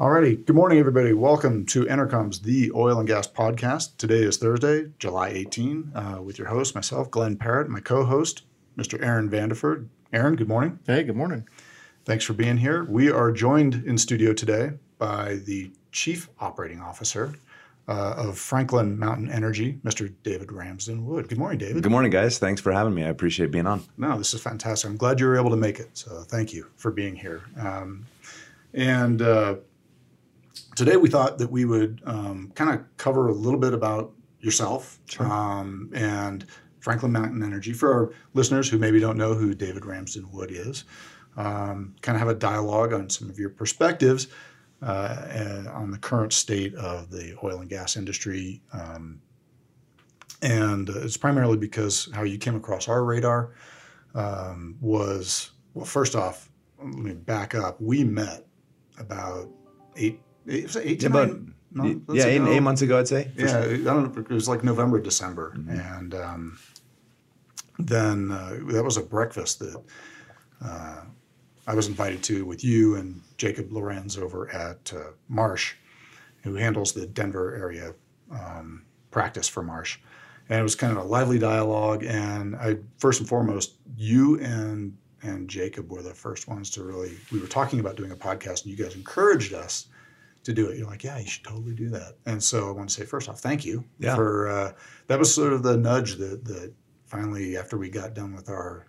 Alrighty. Good morning, everybody. Welcome to EnerCom's The Oil and Gas Podcast. Today is Thursday, July 18, uh, with your host, myself, Glen Parrott, my co-host, Mr. Aaron Vandeford. Aaron, good morning. Hey, good morning. Thanks for being here. We are joined in studio today by the Chief Operating Officer uh, of Franklin Mountain Energy, Mr. David Ramsden Wood. Good morning, David. Good morning, guys. Thanks for having me. I appreciate being on. No, this is fantastic. I'm glad you were able to make it. So thank you for being here. Um, and uh, today we thought that we would um, kind of cover a little bit about yourself Sure. um, and Franklin Mountain Energy. For our listeners who maybe don't know who David Ramsden Wood is, um, kind of have a dialogue on some of your perspectives uh, on the current state of the oil and gas industry. Um, and uh, it's primarily because how you came across our radar um, was well, first off, let me back up. We met about eight, it eight About- months yeah, eight, ago? eight months ago, I'd say. Yeah, sure. I don't know. It was like November, December, and um, then uh, that was a breakfast that uh, I was invited to with you and Jacob Lorenz over at uh, Marsh, who handles the Denver area um, practice for Marsh. And it was kind of a lively dialogue. And I first and foremost, you and and Jacob were the first ones to really. We were talking about doing a podcast, and you guys encouraged us to do it. You're like, yeah, you should totally do that. And so I want to say first off, thank you Yeah. for uh, that was sort of the nudge that that finally after we got done with our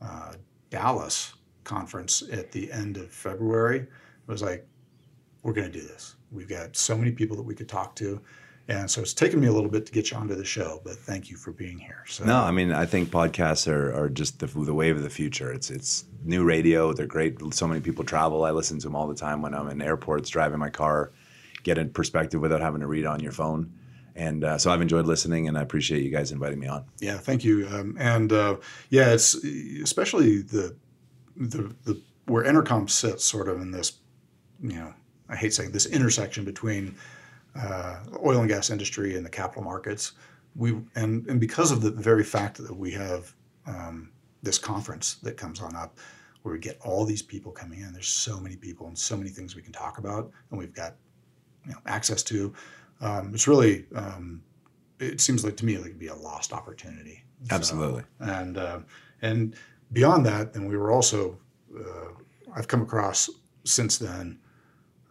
uh, Dallas conference at the end of February, it was like, we're going to do this. We've got so many people that we could talk to. And so it's taken me a little bit to get you onto the show, but thank you for being here. So No, I mean, I think podcasts are, are just the, the wave of the future. It's it's new radio. They're great. So many people travel. I listen to them all the time when I'm in airports, driving my car, get a perspective without having to read on your phone. And uh, so I've enjoyed listening, and I appreciate you guys inviting me on. Yeah, thank you. Um, and uh, yeah, it's especially the, the the where EnerCom sits, sort of in this, you know, I hate saying this intersection between uh, oil and gas industry and the capital markets. We and and because of the very fact that we have um, this conference that comes on up, where we get all these people coming in. There's so many people and so many things we can talk about, and we've got you know access to. Um, it's really um, it seems like to me like it'd be a lost opportunity. So, Absolutely. and uh, and beyond that, then we were also uh, I've come across since then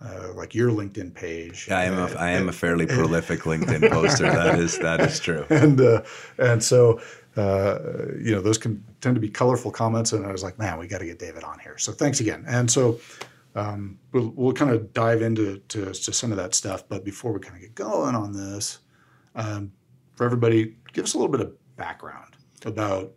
uh, like your LinkedIn page. Yeah, I am a, I am a fairly prolific LinkedIn poster. That is that is true. and uh, and so uh, you know those can tend to be colorful comments, and I was like, man, we got to get David on here. So thanks again. And so um, we'll we'll kind of dive into to, to some of that stuff, but before we kind of get going on this, um, for everybody, give us a little bit of background about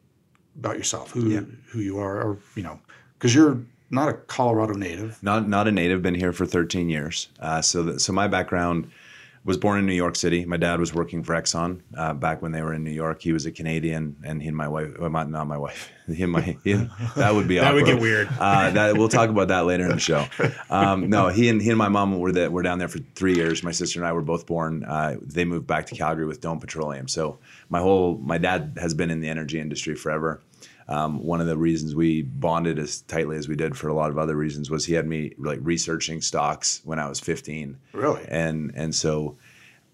about yourself, who Yeah. who you are, or you know, because you're not a Colorado native. Not not a native. Been here for 13 years. Uh, so that, so my background was born in New York City. My dad was working for Exxon uh, back when they were in New York. He was a Canadian, and he and my wife, well, my, not my wife, he and my he, that would be That would get weird. Uh, that we'll talk about that later in the show. Um, no, he and he and my mom were that were down there for three years. My sister and I were both born. Uh, they moved back to Calgary with Dome Petroleum. So my whole my dad has been in the energy industry forever. Um, one of the reasons we bonded as tightly as we did for a lot of other reasons was he had me like researching stocks when I was 15 Really? and and so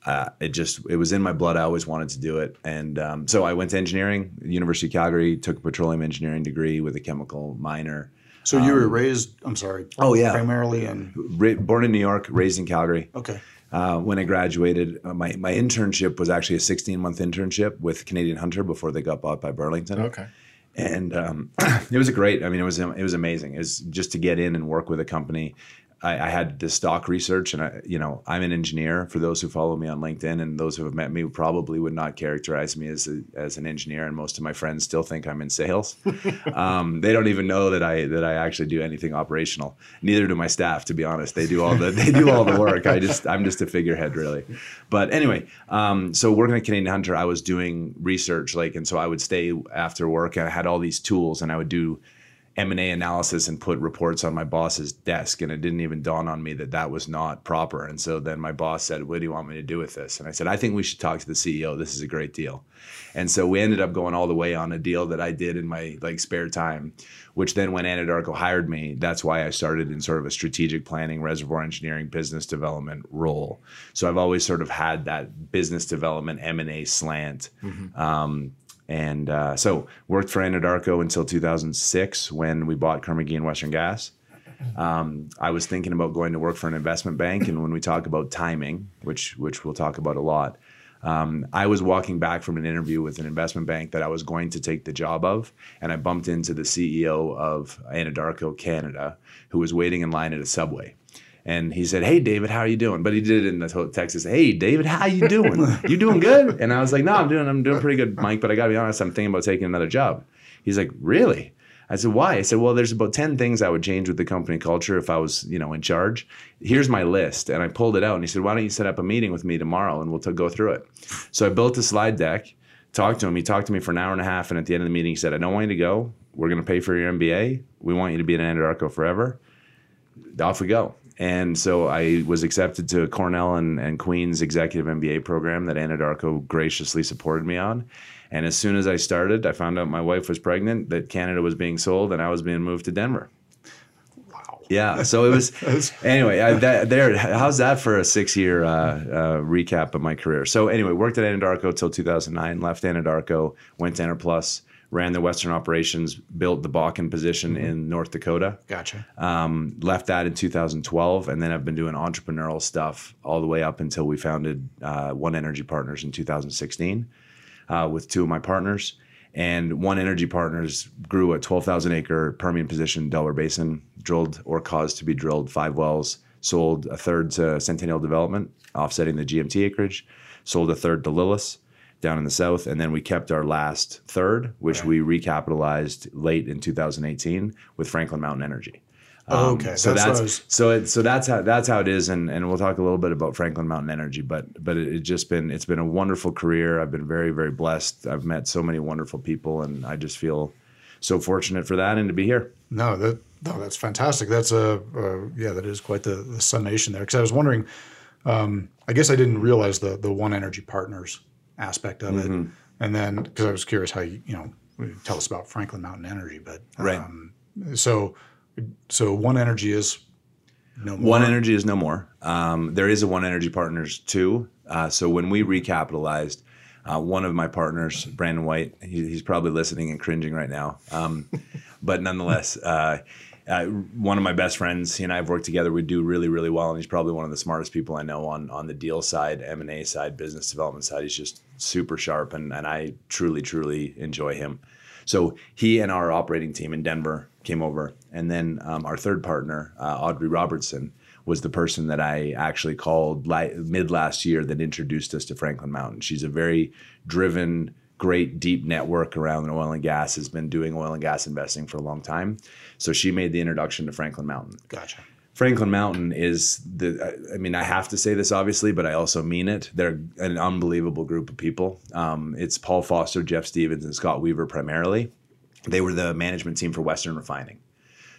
uh, it just it was in my blood. I always wanted to do it, and um, so I went to engineering, University of Calgary, took a petroleum engineering degree with a chemical minor. So you were raised. I'm sorry. Um, Oh, yeah. primarily in. Born in New York, raised in Calgary. Okay. Uh, when I graduated, uh, my my internship was actually a 16 month internship with Canadian Hunter before they got bought by Burlington. Okay. And um, it was a great. I mean, it was it was amazing. It was just to get in and work with a company. I, I had the stock research, and I, you know, I'm an engineer. For those who follow me on LinkedIn and those who have met me, probably would not characterize me as a, as an engineer. And most of my friends still think I'm in sales. um, they don't even know that I that I actually do anything operational. Neither do my staff, to be honest. They do all the they do all the work. I just I'm just a figurehead, really. But anyway, um, so working at Canadian Hunter, I was doing research, like, and so I would stay after work, and I had all these tools, and I would do M&A analysis and put reports on my boss's desk and it didn't even dawn on me that that was not proper. And so then my boss said what do you want me to do with this? And I said I think we should talk to the CEO this is a great deal. And so we ended up going all the way on a deal that I did in my like spare time which then when Anadarko hired me that's why I started in sort of a strategic planning reservoir engineering business development role. So I've always sort of had that business development M&A slant. Um, and uh, so worked for Anadarko until 2006 when we bought Kerr-McGee and Western Gas. Um, I was thinking about going to work for an investment bank, and when we talk about timing, which which we'll talk about a lot, um, I was walking back from an interview with an investment bank that I was going to take the job of, and I bumped into the CEO of Anadarko Canada, who was waiting in line at a subway. And he said, "Hey, David, how are you doing?" But he did it in the Texas. Hey, David, how you doing? You doing good? And I was like, "No, I'm doing, I'm doing pretty good, Mike. But I got to be honest, I'm thinking about taking another job." He's like, "Really?" I said, "Why?" I said, "Well, there's about ten things I would change with the company culture if I was, you know, in charge. Here's my list." And I pulled it out, and he said, "Why don't you set up a meeting with me tomorrow, and we'll t- go through it." So I built a slide deck, talked to him. He talked to me for an hour and a half, and at the end of the meeting, he said, "I don't want you to go. We're going to pay for your MBA. We want you to be an Anadarko forever." Off we go. And so I was accepted to Cornell and, and Queen's executive MBA program that Anadarko graciously supported me on. And as soon as I started, I found out my wife was pregnant, that Canada was being sold, and I was being moved to Denver. Wow. Yeah, so it was anyway. I, that, there, how's that for a six-year uh, uh, recap of my career? So anyway, worked at Anadarko till 2009. Left Anadarko, went to Enerplus, ran the Western operations, built the Bakken position in North Dakota. Gotcha. Um, left that in 2012, and then I've been doing entrepreneurial stuff all the way up until we founded uh, One Energy Partners in 2016 uh, with two of my partners. And One Energy Partners grew a 12,000 acre Permian position, Delaware Basin, drilled or caused to be drilled five wells, sold a third to Centennial Development, offsetting the GMT acreage, sold a third to Lilis down in the south, and then we kept our last third, which we recapitalized late in 2018 with Franklin Mountain Energy. Oh, okay. So That's that's, was- so it, so that's how that's how it is, and, and we'll talk a little bit about Franklin Mountain Energy, but but it, it's just been it's been a wonderful career. I've been very very blessed. I've met so many wonderful people, and I just feel so fortunate for that and to be here. No, that no, that's fantastic. That's a uh, yeah, that is quite the, the summation there. Because I was wondering, um, I guess I didn't realize the the One Energy Partners aspect of Mm-hmm. it, and then because I was curious how you you know tell us about Franklin Mountain Energy, but Right. um, so so One Energy is no more. One Energy is no more. Um, there is a One Energy Partners too. Uh, so when we recapitalized, uh, one of my partners, Brandon White, he, he's probably listening and cringing right now. Um, but nonetheless, uh, uh, one of my best friends, he and I have worked together. We do really, really well, and he's probably one of the smartest people I know on on the deal side, M and A side, business development side. He's just super sharp, and and I truly, truly enjoy him. So he and our operating team in Denver came over, and then um, our third partner, uh, Audrey Robertson, was the person that I actually called li- mid last year that introduced us to Franklin Mountain. She's a very driven, great, deep network around oil and gas. Has been doing oil and gas investing for a long time, so she made the introduction to Franklin Mountain. Gotcha. Franklin Mountain is the. I mean, I have to say this obviously, but I also mean it. They're an unbelievable group of people. Um, it's Paul Foster, Jeff Stevens, and Scott Weaver primarily. They were the management team for Western Refining,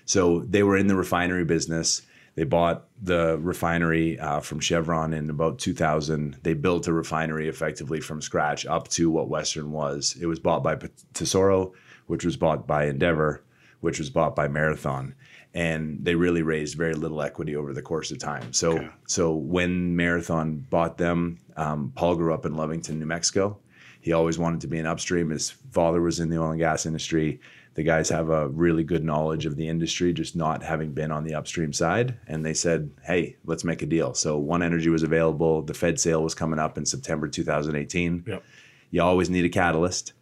so they were in the refinery business. They bought the refinery uh, from Chevron in about 2000. They built a refinery effectively from scratch up to what Western was. It was bought by Tesoro, which was bought by Andeavor, which was bought by Marathon, and they really raised very little equity over the course of time. So, Okay. so when Marathon bought them, um, Paul grew up in Lovington, New Mexico. He always wanted to be an upstream. His father was in the oil and gas industry. The guys have a really good knowledge of the industry, just not having been on the upstream side. And they said, hey, let's make a deal. So One Energy was available. The Fed sale was coming up in September 2018. Yep. You always need a catalyst.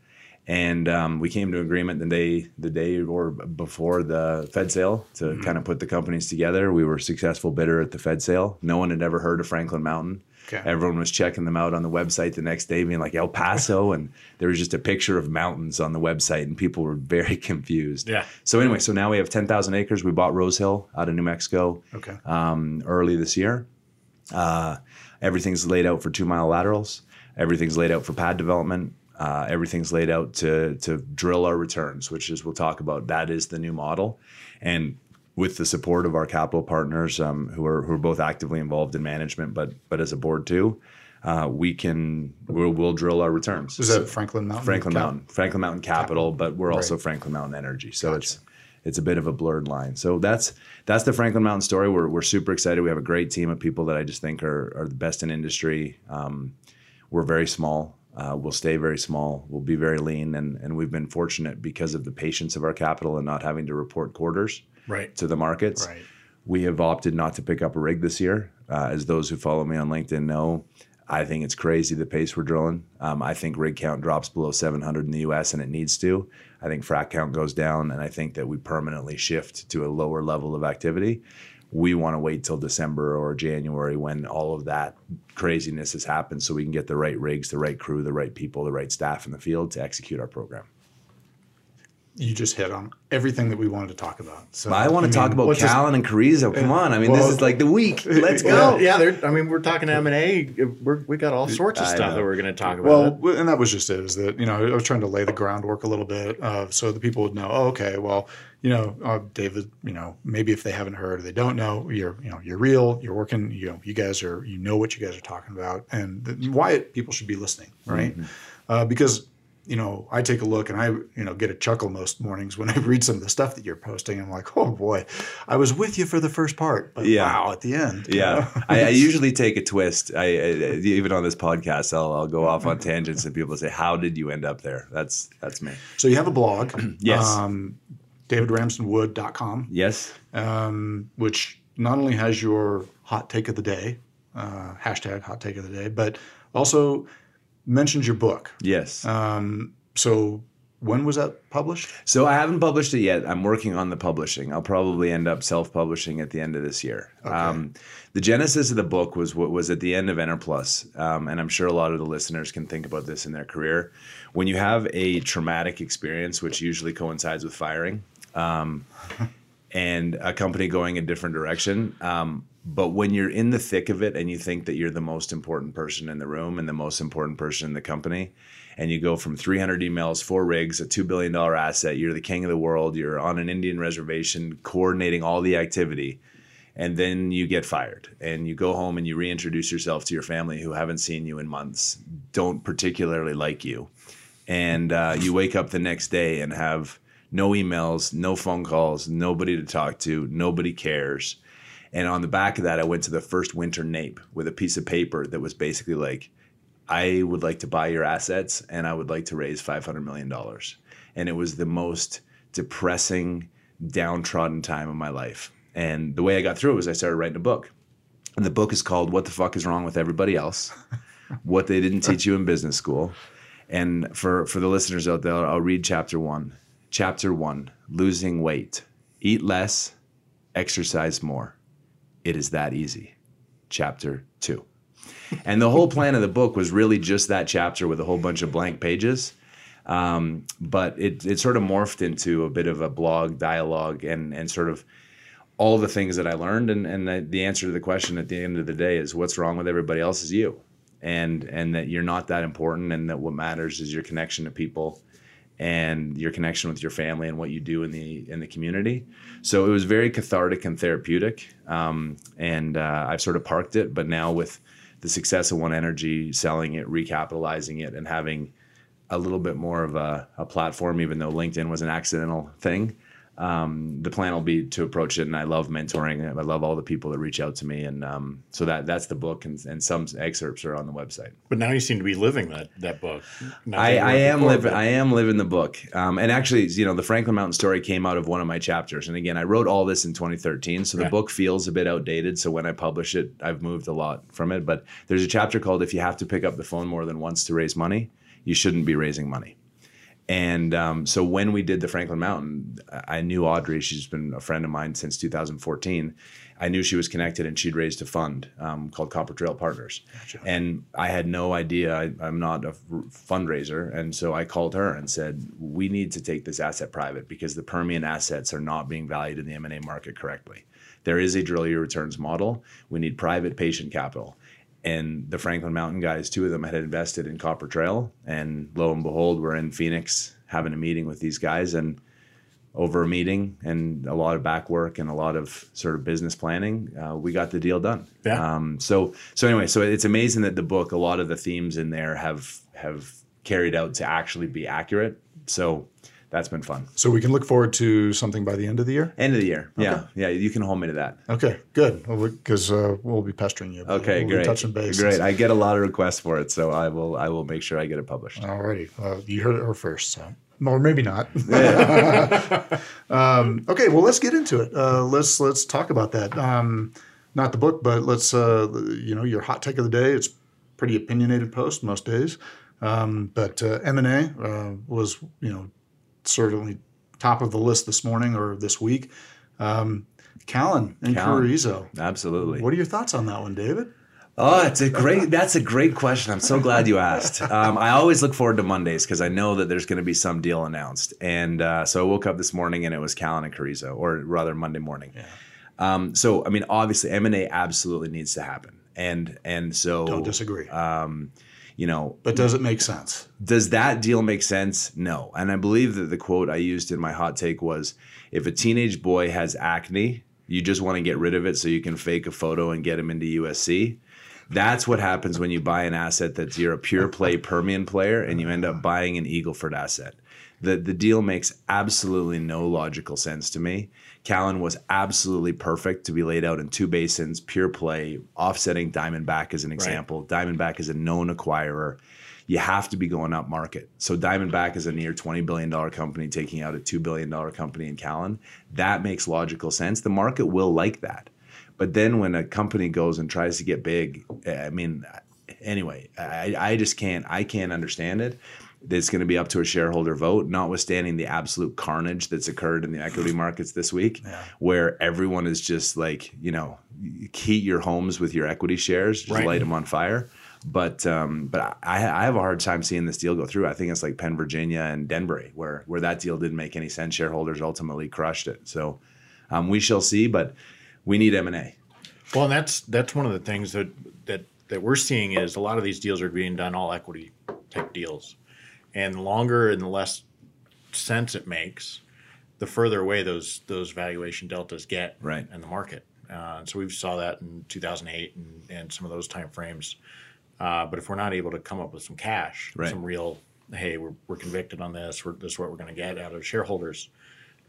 And um, we came to agreement the day, the day or before the Fed sale to kind of put the companies together. We were successful bidder at the Fed sale. No one had ever heard of Franklin Mountain. Okay. Everyone was checking them out on the website the next day, being like El Paso, and there was just a picture of mountains on the website, and people were very confused. Yeah. So anyway, so now we have ten thousand acres. We bought Rose Hill out of New Mexico Okay. um, early this year. Uh, everything's laid out for two mile laterals. Everything's laid out for pad development. Uh, everything's laid out to to drill our returns, which is we'll talk about. That is the new model, and with the support of our capital partners, um, who are who are both actively involved in management, but but as a board too, uh, we can we'll, we'll drill our returns. Is that Franklin Mountain? Franklin Cap- Mountain, Franklin Mountain Capital, but we're also Right. Franklin Mountain Energy. So it's it's a bit of a blurred line. So that's that's the Franklin Mountain story. We're we're super excited. We have a great team of people that I just think are are the best in industry. Um, we're very small. Uh, we'll stay very small. We'll be very lean, and and we've been fortunate because of the patience of our capital and not having to report quarters Right. to the markets. Right. We have opted not to pick up a rig this year. Uh, as those who follow me on LinkedIn know, I think it's crazy the pace we're drilling. Um, I think rig count drops below 700 in the US and it needs to. I think frac count goes down, and I think that we permanently shift to a lower level of activity. We want to wait till December or January when all of that craziness has happened so we can get the right rigs, the right crew, the right people, the right staff in the field to execute our program. You just hit on everything that we wanted to talk about. So I want to mean, talk about what's Callon and Carrizo. Come on. I mean, this is like the week. Let's Well, go. yeah, I mean, we're talking M and A. We're got all sorts of I stuff know. that we're going to talk about. Well, and that was just it. Is that you know I was trying to lay the groundwork a little bit uh, so the people would know. Oh, okay. Well, you know, uh, David. You know, maybe if they haven't heard or they don't know, you're you know you're real. You're working. You know, you guys are you know what you guys are talking about and th- why people should be listening, right? Uh, because you know I take a look and I you know get a chuckle most mornings when I read some of the stuff that you're posting. I'm like, oh boy, I was with you for the first part, but Yeah. wow, at the end, Yeah. I, I usually take a twist. I, I even on this podcast, I'll, I'll go off on tangents, and people say, "How did you end up there?" That's that's me. So you have a blog, Yes. um, davidramsdenwood.com. Yes. um, which not only has your hot take of the day, uh, hashtag hot take of the day, but also mentions your book. Yes. Um, so when was that published? So I haven't published it yet. I'm working on the publishing. I'll probably end up self-publishing at the end of this year. Um, the genesis of the book was what was at the end of Enerplus, um, and I'm sure a lot of the listeners can think about this in their career. When you have a traumatic experience, which usually coincides with firing, um, and a company going a different direction. But when you're in the thick of it and you think that you're the most important person in the room and the most important person in the company, and you go from 300 emails, four rigs, a $2 billion asset, you're the king of the world, you're on an Indian reservation coordinating all the activity, and then you get fired and you go home and you reintroduce yourself to your family who haven't seen you in months, don't particularly like you. And uh, you wake up the next day and have no emails, no phone calls, nobody to talk to, nobody cares. And on the back of that, I went to the first winter NAPE with a piece of paper that was basically like, I would like to buy your assets and I would like to raise $500 million. And it was the most depressing, downtrodden time of my life. And the way I got through it was I started writing a book. And the book is called What the Fuck is Wrong with Everybody Else? What They Didn't Teach You in Business School. And for, for the listeners out there, I'll read chapter one. Chapter one Losing Weight. Eat less, exercise more. It is that easy. Chapter two. And the whole plan of the book was really just that chapter with a whole bunch of blank pages. Um, but it, it sort of morphed into a bit of a blog dialogue and, and sort of all the things that I learned. And, and the, the answer to the question at the end of the day is what's wrong with everybody else is you. And, and that you're not that important and that what matters is your connection to people and your connection with your family and what you do in the in the community. So it was very cathartic and therapeutic. Um, and uh, I've sort of parked it, but now with the success of One Energy, selling it, recapitalizing it, and having a little bit more of a, a platform, even though LinkedIn was an accidental thing. Um, the plan will be to approach it, and I love mentoring. I love all the people that reach out to me, and um, so that that's the book, and, and some excerpts are on the website. but now you seem to be living that that book. I, I am living. I am living the book. Um, and actually, you know, the Franklin Mountain story came out of one of my chapters. And again, I wrote all this in 2013, so the book feels a bit outdated. So when I publish it, I've moved a lot from it. But there's a chapter called "If you have to pick up the phone more than once to raise money, you shouldn't be raising money." And um, so when we did the Franklin Mountain, I knew Audrey. She's been a friend of mine since 2014. I knew she was connected and she'd raised a fund um, called Copper Trail Partners. And I had no idea. I, I'm not a fundraiser. And so I called her and said, we need to take this asset private because the Permian assets are not being valued in the M&A market correctly. There is a drill your returns model. We need private patient capital. And the Franklin Mountain guys, two of them had invested in Copper Trail, and lo and behold, we're in Phoenix having a meeting with these guys, and over a meeting and a lot of back work and a lot of sort of business planning, uh, we got the deal done. Yeah. Um, so so anyway, so it's amazing that the book, a lot of the themes in there have have carried out to actually be accurate. So that's been fun. So we can look forward to something by the end of the year. End of the year. Yeah, yeah. You can hold me to that. Okay, good. Because uh, we'll be pestering you. Okay, we'll great. Touching base. Great. I get a lot of requests for it, so I will. I will make sure I get it published. Alrighty, uh, you heard it here first, so or maybe not. um, okay, well, let's get into it. Uh, let's let's talk about that. Um, not the book, but let's uh, you know your hot take of the day. It's pretty opinionated post most days, um, but uh, M and A uh, was you know certainly top of the list this morning or this week. Um, Callon and Callon. Carrizo. Absolutely. What are your thoughts on that one, David? Oh, it's a great. That's a great question. I'm so glad you asked. Um, I always look forward to Mondays because I know that there's going to be some deal announced. And uh, so I woke up this morning and it was Callon and Carrizo, or rather Monday morning. Um, so I mean, obviously M and A absolutely needs to happen. And and so Don't disagree. um, you know, but does it make sense? does that deal make sense? No. And I believe that the quote I used in my hot take was if a teenage boy has acne, you just want to get rid of it so you can fake a photo and get him into USC. That's what happens when you buy an asset that's you're a pure play Permian player and you end up buying an Eagleford asset. The the deal makes absolutely no logical sense to me. Callon was absolutely perfect to be laid out in two basins, pure play, offsetting Diamondback as an example. Diamondback is a known acquirer you have to be going up market. So Diamondback is a near $20 billion company taking out a $2 billion company in Callon. That makes logical sense. The market will like that. But then when a company goes and tries to get big, I mean, anyway, I, I just can't, I can't understand it. It's going to be up to a shareholder vote, notwithstanding the absolute carnage that's occurred in the equity markets this week, Yeah. where everyone is just like, you know, heat your homes with your equity shares, just Right. light them on fire. But um, but I, I have a hard time seeing this deal go through. I think it's like Penn, Virginia, and Denbury, where where that deal didn't make any sense. Shareholders ultimately crushed it. So um, we shall see. But we need M and A. Well, and that's that's one of the things that that that we're seeing is a lot of these deals are being done all equity type deals, and the longer and the less sense it makes, the further away those those valuation deltas get Right. in the market. Uh, so we saw that in 2008 and, and some of those time frames. Uh, but if we're not able to come up with some cash, Right. some real, hey, we're, we're convicted on this, we're, this is what we're going to get out of shareholders,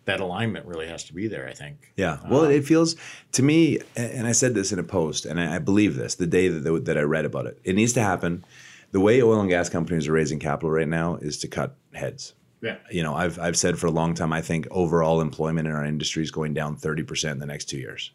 that alignment really has to be there, I think. Yeah. Well, it feels to me, and I said this in a post, and I I believe this the day that, that I read about it. It needs to happen. The way oil and gas companies are raising capital right now is to cut heads. Yeah. You know, I've, I've said for a long time, I think overall employment in our industry is going down 30% in the next two years.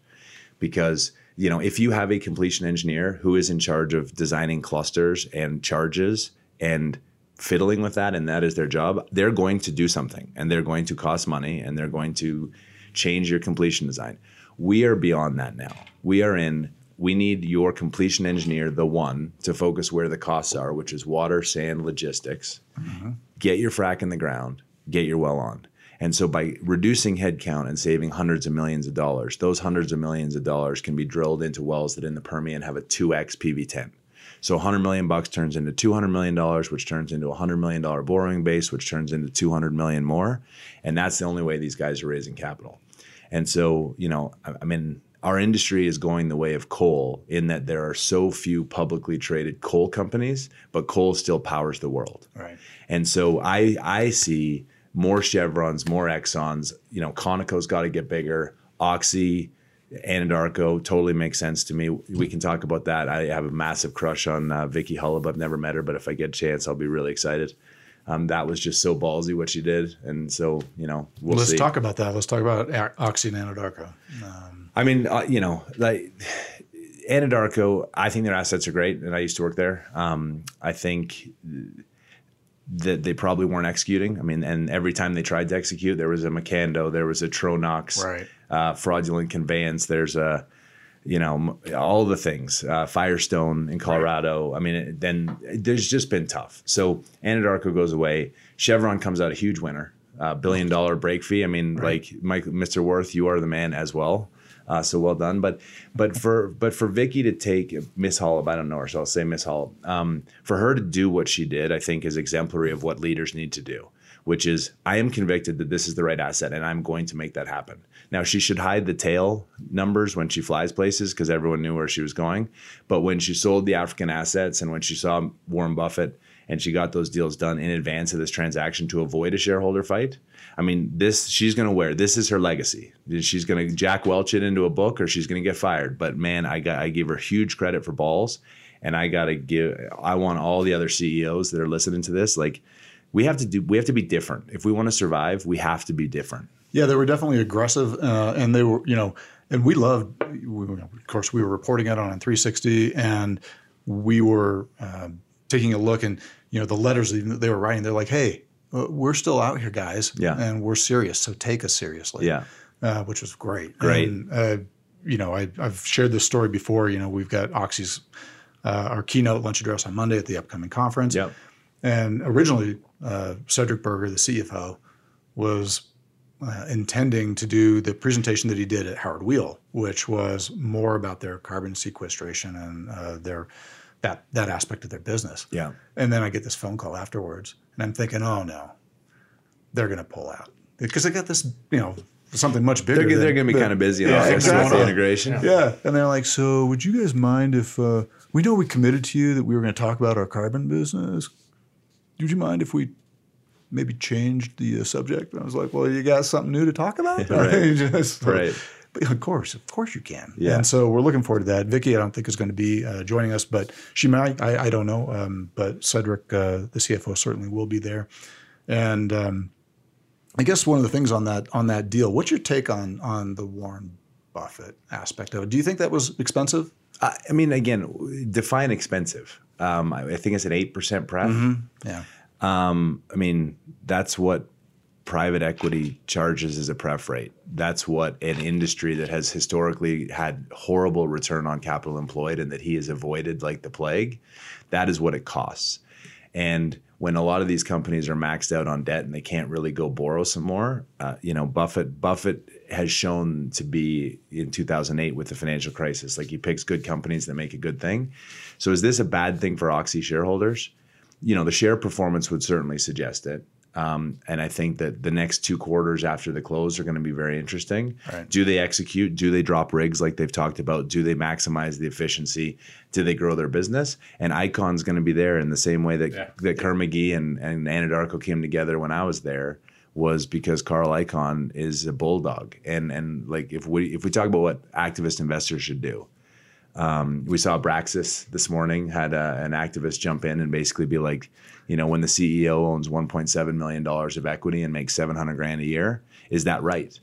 Because, you know, if you have a completion engineer who is in charge of designing clusters and charges and fiddling with that, and that is their job, they're going to do something and they're going to cost money and they're going to change your completion design. We are beyond that now. We are in, we need your completion engineer, the one, to focus where the costs are, which is water, sand, logistics mm-hmm. get your frac in the ground, get your well on. And so by reducing headcount and saving hundreds of millions of dollars, those hundreds of millions of dollars can be drilled into wells that in the Permian have a 2x PV10. So 100 million bucks turns into 200 million dollars, which turns into a 100 million dollar borrowing base, which turns into 200 million more, and that's the only way these guys are raising capital. And so, you know, I, I mean, our industry is going the way of coal in that there are so few publicly traded coal companies, but coal still powers the world. Right. And so I I see more Chevrons, more Exxons. You know, Conoco's got to get bigger. Oxy, Anadarko totally makes sense to me. We can talk about that. I have a massive crush on uh, Vicki Hollub. I've never met her, but if I get a chance, I'll be really excited. Um, that was just so ballsy what she did, and so you know we'll Let's see. talk about that. Let's talk about Oxy and Anadarko. Um, I mean, uh, you know, like Anadarko, I think their assets are great, and I used to work there. Um, I think that they probably weren't executing. I mean, and every time they tried to execute, there was a Macondo, there was a Tronox, Right. uh, fraudulent conveyance. There's a, you know, all the things. Uh, Firestone in Colorado. I mean, it- then there's just been tough. So Anadarko goes away. Chevron comes out a huge winner, uh, billion dollar break fee. I mean, like Mike, Mr. Wirth, you are the man as well. Uh, so well done. But but for but for Vicki to take Miss Hollub, I don't know her, so I'll say Miss Hollub. Um, for her to do what she did, I think is exemplary of what leaders need to do which is I am convicted that this is the right asset and I'm going to make that happen. Now, she should hide the tail numbers when she flies places because everyone knew where she was going. But when she sold the African assets and when she saw Warren Buffett and she got those deals done in advance of this transaction to avoid a shareholder fight, I mean, this she's going to wear. This is her legacy. She's going to Jack Welch it into a book or she's going to get fired. But man, I got I give her huge credit for balls. And I got to give, I want all the other CEOs that are listening to this, like, we have to do we have to be different if we want to survive we have to be different yeah they were definitely aggressive uh, and they were you know and we loved we, of course we were reporting it on 360 and we were uh, taking a look and you know the letters that they were writing they're like hey we're still out here guys. Yeah. and we're serious so take us seriously. Yeah. Uh, which was great. Great. And, uh, you know I, have shared this story before. You know we've got oxy's uh, our keynote lunch address on monday at the upcoming conference. Yep. And originally, uh, Cedric Burgher, the CFO, was uh, intending to do the presentation that he did at Howard Weil, which was more about their carbon sequestration and uh, their that that aspect of their business. Yeah. And then I get this phone call afterwards, and I'm thinking, oh no, they're going to pull out because they got this, you know, something much bigger. They're, than, they're going to be kind of busy yeah, exactly. integration. Yeah. yeah. and they're like, so would you guys mind if uh, we know we committed to you that we were going to talk about our carbon business? would you mind if we maybe changed the uh, subject? And I was like, well, you got something new to talk about? right. Just, right. Of course, of course you can. Yeah. And so we're looking forward to that. Vicki, I don't think is going to be uh, joining us, but she might. I, I don't know. Um, but Cedric, uh, the CFO, certainly will be there. And um, I guess one of the things on that on that deal. What's your take on on the Warren Buffett aspect of it? Do you think that was expensive? I mean, again, define expensive. Um, I think it's an eight percent pref. Mm-hmm. Yeah. Um, I mean, that's what private equity charges as a pref rate. That's what an industry that has historically had horrible return on capital employed and that he has avoided like the plague. That is what it costs. And when a lot of these companies are maxed out on debt and they can't really go borrow some more, uh, you know, Buffett Buffett has shown to be in 2008 with the financial crisis. Like he picks good companies that make a good thing. So is this a bad thing for Oxy shareholders? You know, the share performance would certainly suggest it. Um, and I think that the next two quarters after the close are going to be very interesting. Right. Do they execute? Do they drop rigs like they've talked about? Do they maximize the efficiency? Do they grow their business? And Icahn's going to be there in the same way that yeah. that Kerr-McGee and, and Anadarko came together when I was there was because Carl Icahn is a bulldog. And and like if we if we talk about what activist investors should do, um, we saw Abraxas this morning had a, an activist jump in and basically be like, you know, when the CEO owns 1.7 million dollars of equity and makes 700 grand a year, is that right?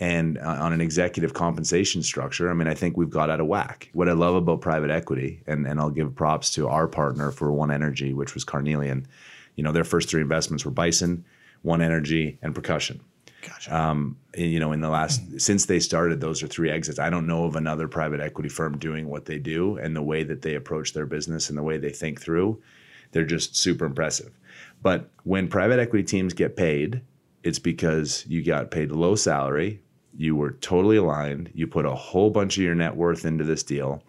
And uh, on an executive compensation structure, I mean, I think we've got out of whack. What I love about private equity, and, and I'll give props to our partner for One Energy, which was Carnelian. You know, their first three investments were Bison, One Energy, and Percussion. Gotcha. Um, you know, in the last since they started, those are three exits. I don't know of another private equity firm doing what they do and the way that they approach their business and the way they think through. They're just super impressive. But when private equity teams get paid, it's because you got paid low salary, you were totally aligned, you put a whole bunch of your net worth into this deal,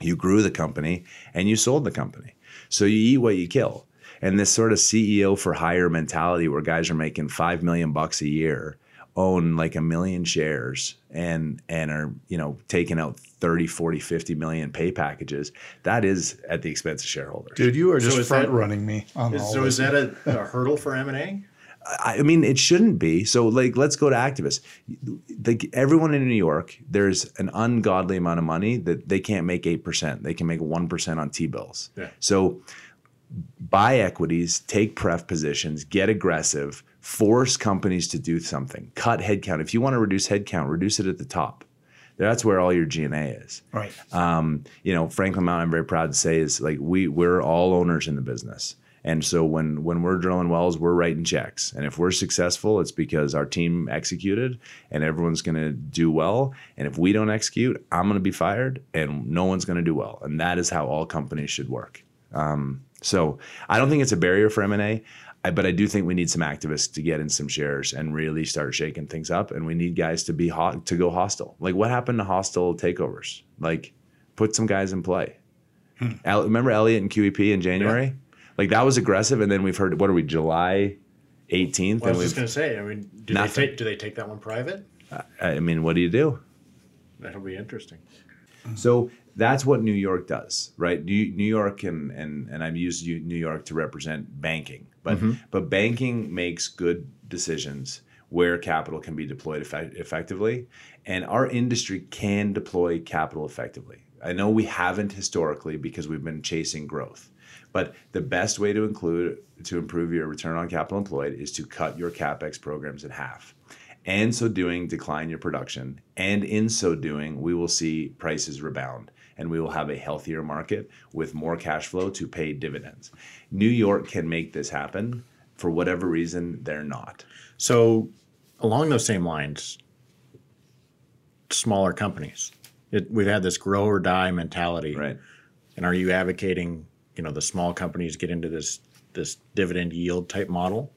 you grew the company, and you sold the company. So you eat what you kill and this sort of CEO for hire mentality where guys are making 5 million bucks a year own like a million shares and and are you know taking out 30 40 50 million pay packages that is at the expense of shareholders dude you are just so front that, running me on is, all so is that a, a hurdle for m&a I mean, it shouldn't be. So, like, let's go to activists. Like, everyone in New York, there's an ungodly amount of money that they can't make eight percent. They can make one percent on T bills. Yeah. So, buy equities, take pref positions, get aggressive, force companies to do something, cut headcount. If you want to reduce headcount, reduce it at the top. That's where all your G&A is. Right. Um, you know, Franklin Mountain, I'm very proud to say, is like we we're all owners in the business. And so when when we're drilling wells, we're writing checks. And if we're successful, it's because our team executed and everyone's going to do well. And if we don't execute, I'm going to be fired and no one's going to do well. And that is how all companies should work. Um, so I don't think it's a barrier for M&A. I, but I do think we need some activists to get in some shares and really start shaking things up. And we need guys to be hot to go hostile. Like what happened to hostile takeovers? Like put some guys in play. Hmm. Remember Elliott and QEP in January? Like that was aggressive. And then we've heard what are we July 18th? Well, I was just to say. I mean, do they take do they take that one private? I mean, what do you do? That'll be interesting. So that's what New York does, right? New, New York and and and I've used U- New York to represent banking, but mm-hmm. but banking makes good decisions where capital can be deployed effect- effectively, and our industry can deploy capital effectively. I know we haven't historically because we've been chasing growth, but the best way to include to improve your return on capital employed is to cut your capex programs in half and so doing decline your production and in so doing we will see prices rebound and we will have a healthier market with more cash flow to pay dividends. New york can make this happen. For whatever reason they're not. So, along those same lines, smaller companies. It, we've had this grow or die mentality, right. And are you advocating, you know, the small companies get into this this dividend yield type model,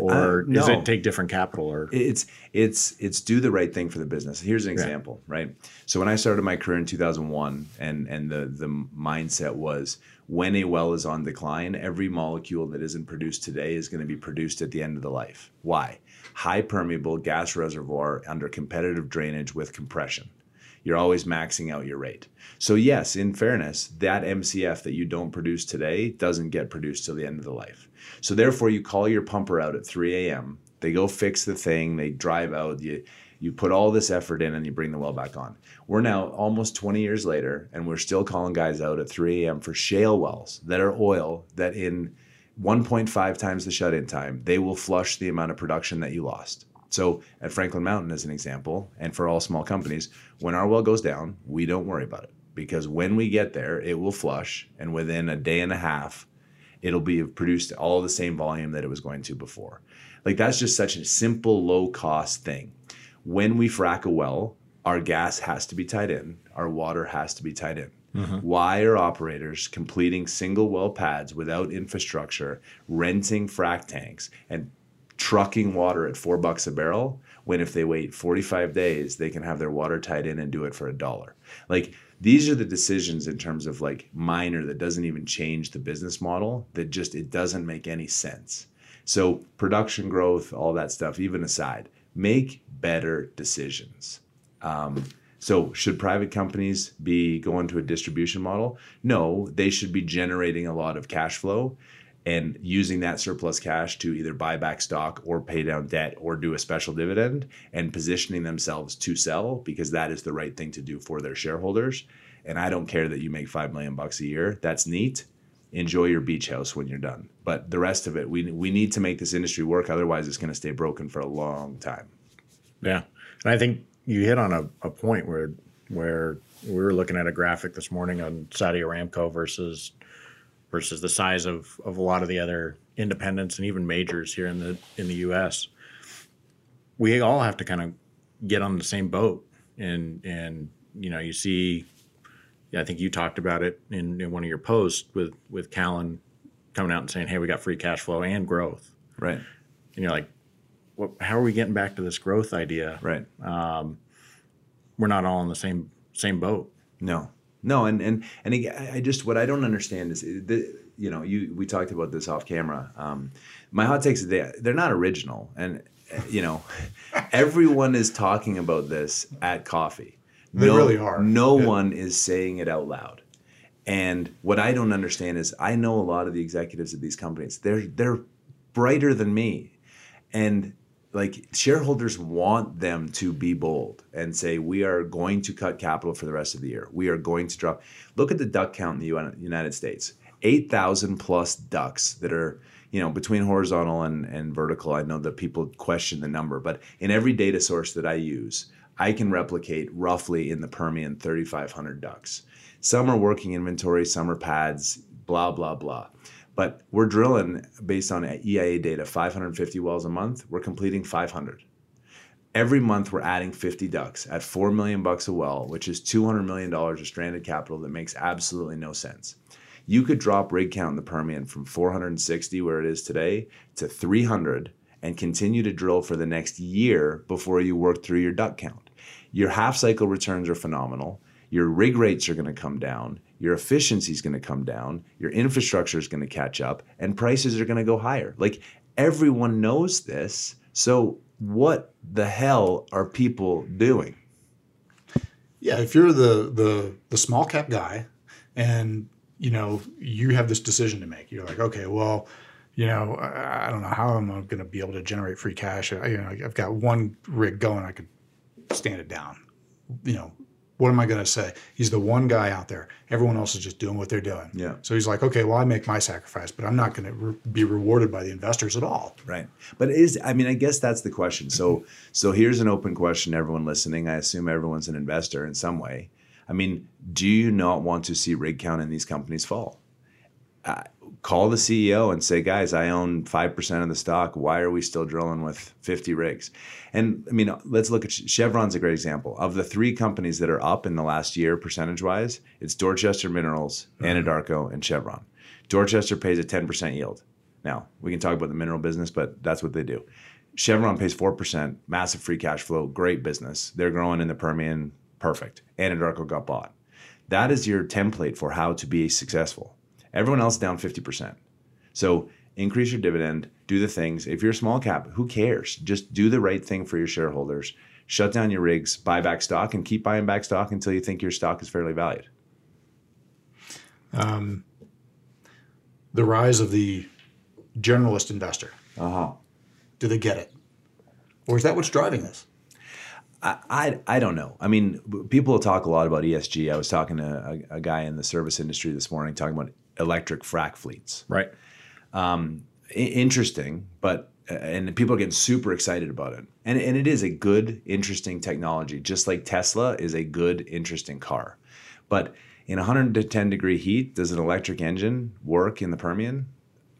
or Uh, does no. it take different capital? Or it's it's it's do the right thing for the business. Here's an example, right? So when I started my career in 2001, and and the the mindset was when a well is on decline, every molecule that isn't produced today is going to be produced at the end of the life. Why? High permeable gas reservoir under competitive drainage with compression. You're always maxing out your rate. So yes, in fairness, that MCF that you don't produce today doesn't get produced till the end of the life. So therefore, you call your pumper out at 3 a.m. They go fix the thing. They drive out. You you put all this effort in, and you bring the well back on. We're now almost 20 years later, and we're still calling guys out at 3 a.m. for shale wells that are oil that in 1.5 times the shut-in time, they will flush the amount of production that you lost. So at Franklin Mountain, as an example, and for all small companies, when our well goes down, we don't worry about it because when we get there, it will flush, and within a day and a half, it'll be produced all the same volume that it was going to before. Like that's just such a simple, low cost thing. When we frack a well, our gas has to be tied in, our water has to be tied in. Mm-hmm. Why are operators completing single well pads without infrastructure, renting frac tanks, and trucking water at four bucks a barrel when if they wait 45 days they can have their water tied in and do it for a dollar. Like these are the decisions in terms of like minor that doesn't even change the business model that just it doesn't make any sense. So production growth all that stuff even aside make better decisions. Um, so should private companies be going to a distribution model? No they should be generating a lot of cash flow and using that surplus cash to either buy back stock or pay down debt or do a special dividend and positioning themselves to sell because that is the right thing to do for their shareholders. And I don't care that you make 5 million bucks a year. That's neat. Enjoy your beach house when you're done. But the rest of it, we, we need to make this industry work. Otherwise, it's going to stay broken for a long time. Yeah, and I think you hit on a, a point where where we were looking at a graphic this morning on Saudi Aramco versus versus the size of, of a lot of the other independents and even majors here in the in the U.S. We all have to kind of get on the same boat, and and you know you see, I think you talked about it in, in one of your posts with with Callon coming out and saying, "Hey, we got free cash flow and growth," Right. and you're like, "What? How are we getting back to this growth idea?" Right. Um, we're not all in the same same boat. No, no, and and and I just what I don't understand is the you know you we talked about this off camera. Um, my hot takes they they're not original, and uh, you know everyone is talking about this at coffee. They no, really are. No Yeah. one is saying it out loud. And what I don't understand is I know a lot of the executives of these companies. They're they're brighter than me. And like shareholders want them to be bold and say we are going to cut capital for the rest of the year. We are going to drop. Look at the duck count in the UN United States. 8,000 plus ducks that are, you know, between horizontal and, and vertical. I know that people question the number, but in every data source that I use, I can replicate roughly in the Permian 3,500 ducks. Some are working inventory, some are pads, blah, blah, blah. But we're drilling based on EIA data 550 wells a month. We're completing 500. Every month we're adding 50 ducks at 4 million bucks a well, which is 200 million dollars of stranded capital that makes absolutely no sense. You could drop rig count in the Permian from 460 where it is today to 300 and continue to drill for the next year before you work through your duck count. Your half cycle returns are phenomenal. Your rig rates are going to come down. Your efficiency is going to come down. Your infrastructure is going to catch up, and prices are going to go higher. Like everyone knows this. So, what the hell are people doing? Yeah, if you're the the the small cap guy, and you know you have this decision to make, you're like, okay, well, you know, I, I don't know how I'm going to be able to generate free cash. I, you know, I've got one rig going, I could stand it down. You know, what am I going to say? He's the one guy out there. Everyone else is just doing what they're doing. Yeah. So he's like, okay, well, I make my sacrifice, but I'm not going to re- be rewarded by the investors at all. Right. But is I mean I guess that's the question. So so here's an open question everyone listening. I assume everyone's an investor in some way. I mean, do you not want to see rig count in these companies fall? Uh, call the CEO and say, guys, I own 5% of the stock. Why are we still drilling with 50 rigs? And I mean, let's look at Chevron's a great example. Of the three companies that are up in the last year, percentage wise, it's Dorchester Minerals, mm-hmm. Anadarko, and Chevron. Dorchester pays a 10% yield. Now, we can talk about the mineral business, but that's what they do. Chevron pays 4%, massive free cash flow, great business. They're growing in the Permian, perfect. Anadarko got bought. That is your template for how to be successful. Everyone else down 50%. So increase your dividend, do the things. If you're a small cap, who cares? Just do the right thing for your shareholders. Shut down your rigs, buy back stock, and keep buying back stock until you think your stock is fairly valued. The rise of the generalist investor. Uh huh. Do they get it? Or is that what's driving this? I, I, I don't know. I mean, people talk a lot about ESG. I was talking to a, a guy in the service industry this morning talking about electric frac fleets. Right. I- interesting, but and people are getting super excited about it. And and it is a good, interesting technology, just like Tesla is a good, interesting car. But in 110 degree heat, does an electric engine work in the Permian?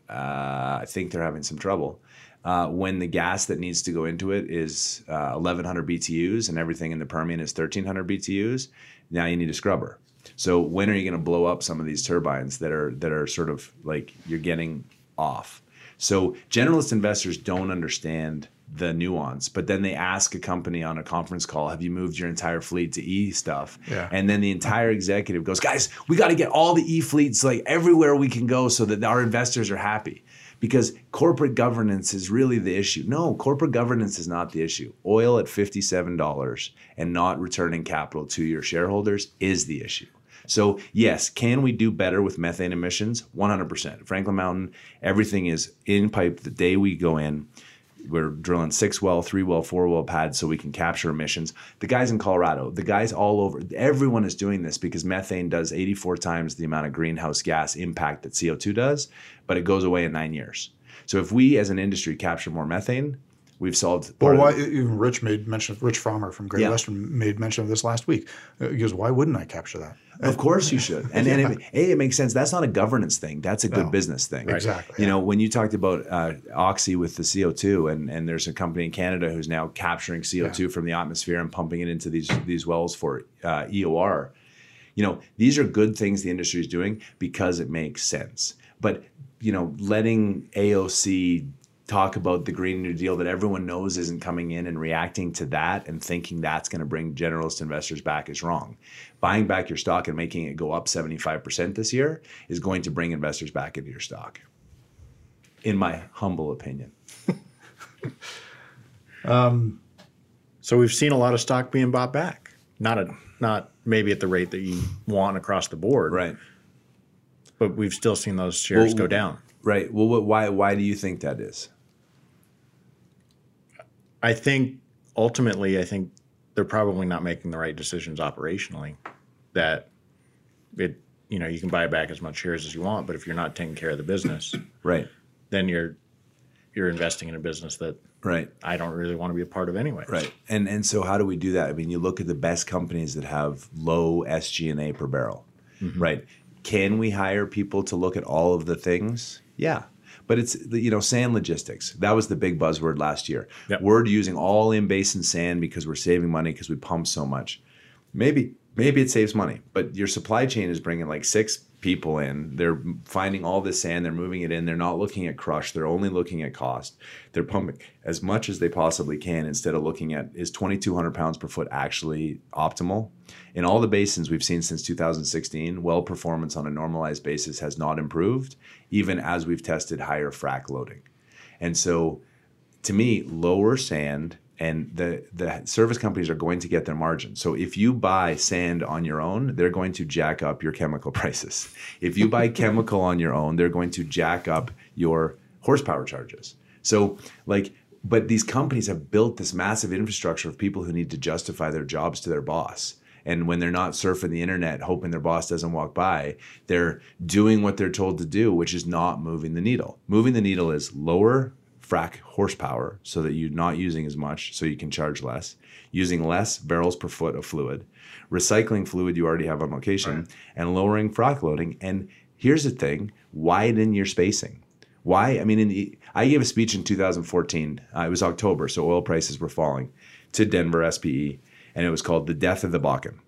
Uh, I think they're having some trouble. Uh, when the gas that needs to go into it is uh, 1100 BTUs and everything in the Permian is 1300 BTUs, now you need a scrubber. So when are you going to blow up some of these turbines that are that are sort of like you're getting off? So generalist investors don't understand the nuance, but then they ask a company on a conference call, "Have you moved your entire fleet to E stuff?" Yeah. And then the entire executive goes, "Guys, we got to get all the E fleets like everywhere we can go so that our investors are happy." Because corporate governance is really the issue. No, corporate governance is not the issue. Oil at $57 and not returning capital to your shareholders is the issue. So, yes, can we do better with methane emissions? 100%. Franklin Mountain, everything is in pipe the day we go in. We're drilling six well, three well, four well pads so we can capture emissions. The guys in Colorado, the guys all over, everyone is doing this because methane does 84 times the amount of greenhouse gas impact that CO2 does, but it goes away in nine years. So if we as an industry capture more methane, we've solved. Well, why, even Rich made mention Rich Frommer from Great Yeah. Western made mention of this last week. Uh, He goes, "Why wouldn't I capture that?" Of course you should. And, and it, A, it makes sense. That's not a governance thing. That's a good No. business thing. Exactly, You yeah. know, when you talked about uh, Oxy with the CO2 and, and there's a company in Canada who's now capturing CO2 from the atmosphere and pumping it into these, these wells for uh, EOR. You know, these are good things the industry is doing because it makes sense. But, you know, letting AOC talk about the Green New Deal that everyone knows isn't coming in and reacting to that and thinking that's going to bring generalist investors back is wrong. Buying back your stock and making it go up 75% this year is going to bring investors back into your stock, in my humble opinion. um, So we've seen a lot of stock being bought back. Not a not maybe at the rate that you want across the board, Right. But we've still seen those shares Well, go down. Right. Well, what, why, why do you think that is? I think ultimately, I think they're probably not making the right decisions operationally. That it, you know, you can buy back as much shares as you want, but if you're not taking care of the business, Right. then you're you're investing in a business that Right. I don't really want to be a part of anyway. Right. And and so how do we do that? I mean, you look at the best companies that have low SG&A per barrel. Mm-hmm. Right? Can we hire people to look at all of the things? Yeah. But it's you know sand logistics. That was the big buzzword last year. Yep. We're using all in basin sand because we're saving money because we pump so much. Maybe maybe it saves money, but your supply chain is bringing like six people in. They're finding all this sand, they're moving it in. They're not looking at crush, they're only looking at cost. They're pumping as much as they possibly can instead of looking at is 2,200 pounds per foot actually optimal. In all the basins we've seen since 2016, well performance on a normalized basis has not improved, even as we've tested higher frac loading. And so, to me, lower sand and the the service companies are going to get their margin. So if you buy sand on your own, they're going to jack up your chemical prices. If you buy chemical on your own, they're going to jack up your horsepower charges. So like but these companies have built this massive infrastructure of people who need to justify their jobs to their boss. And when they're not surfing the internet hoping their boss doesn't walk by, they're doing what they're told to do, which is not moving the needle. Moving the needle is lower frac horsepower so that you're not using as much so you can charge less, using less barrels per foot of fluid, recycling fluid you already have on location, right. and lowering frac loading. And here's the thing widen your spacing. Why? I mean, in, I gave a speech in 2014. Uh, it was October, so oil prices were falling to Denver SPE, and it was called The Death of the Bakken.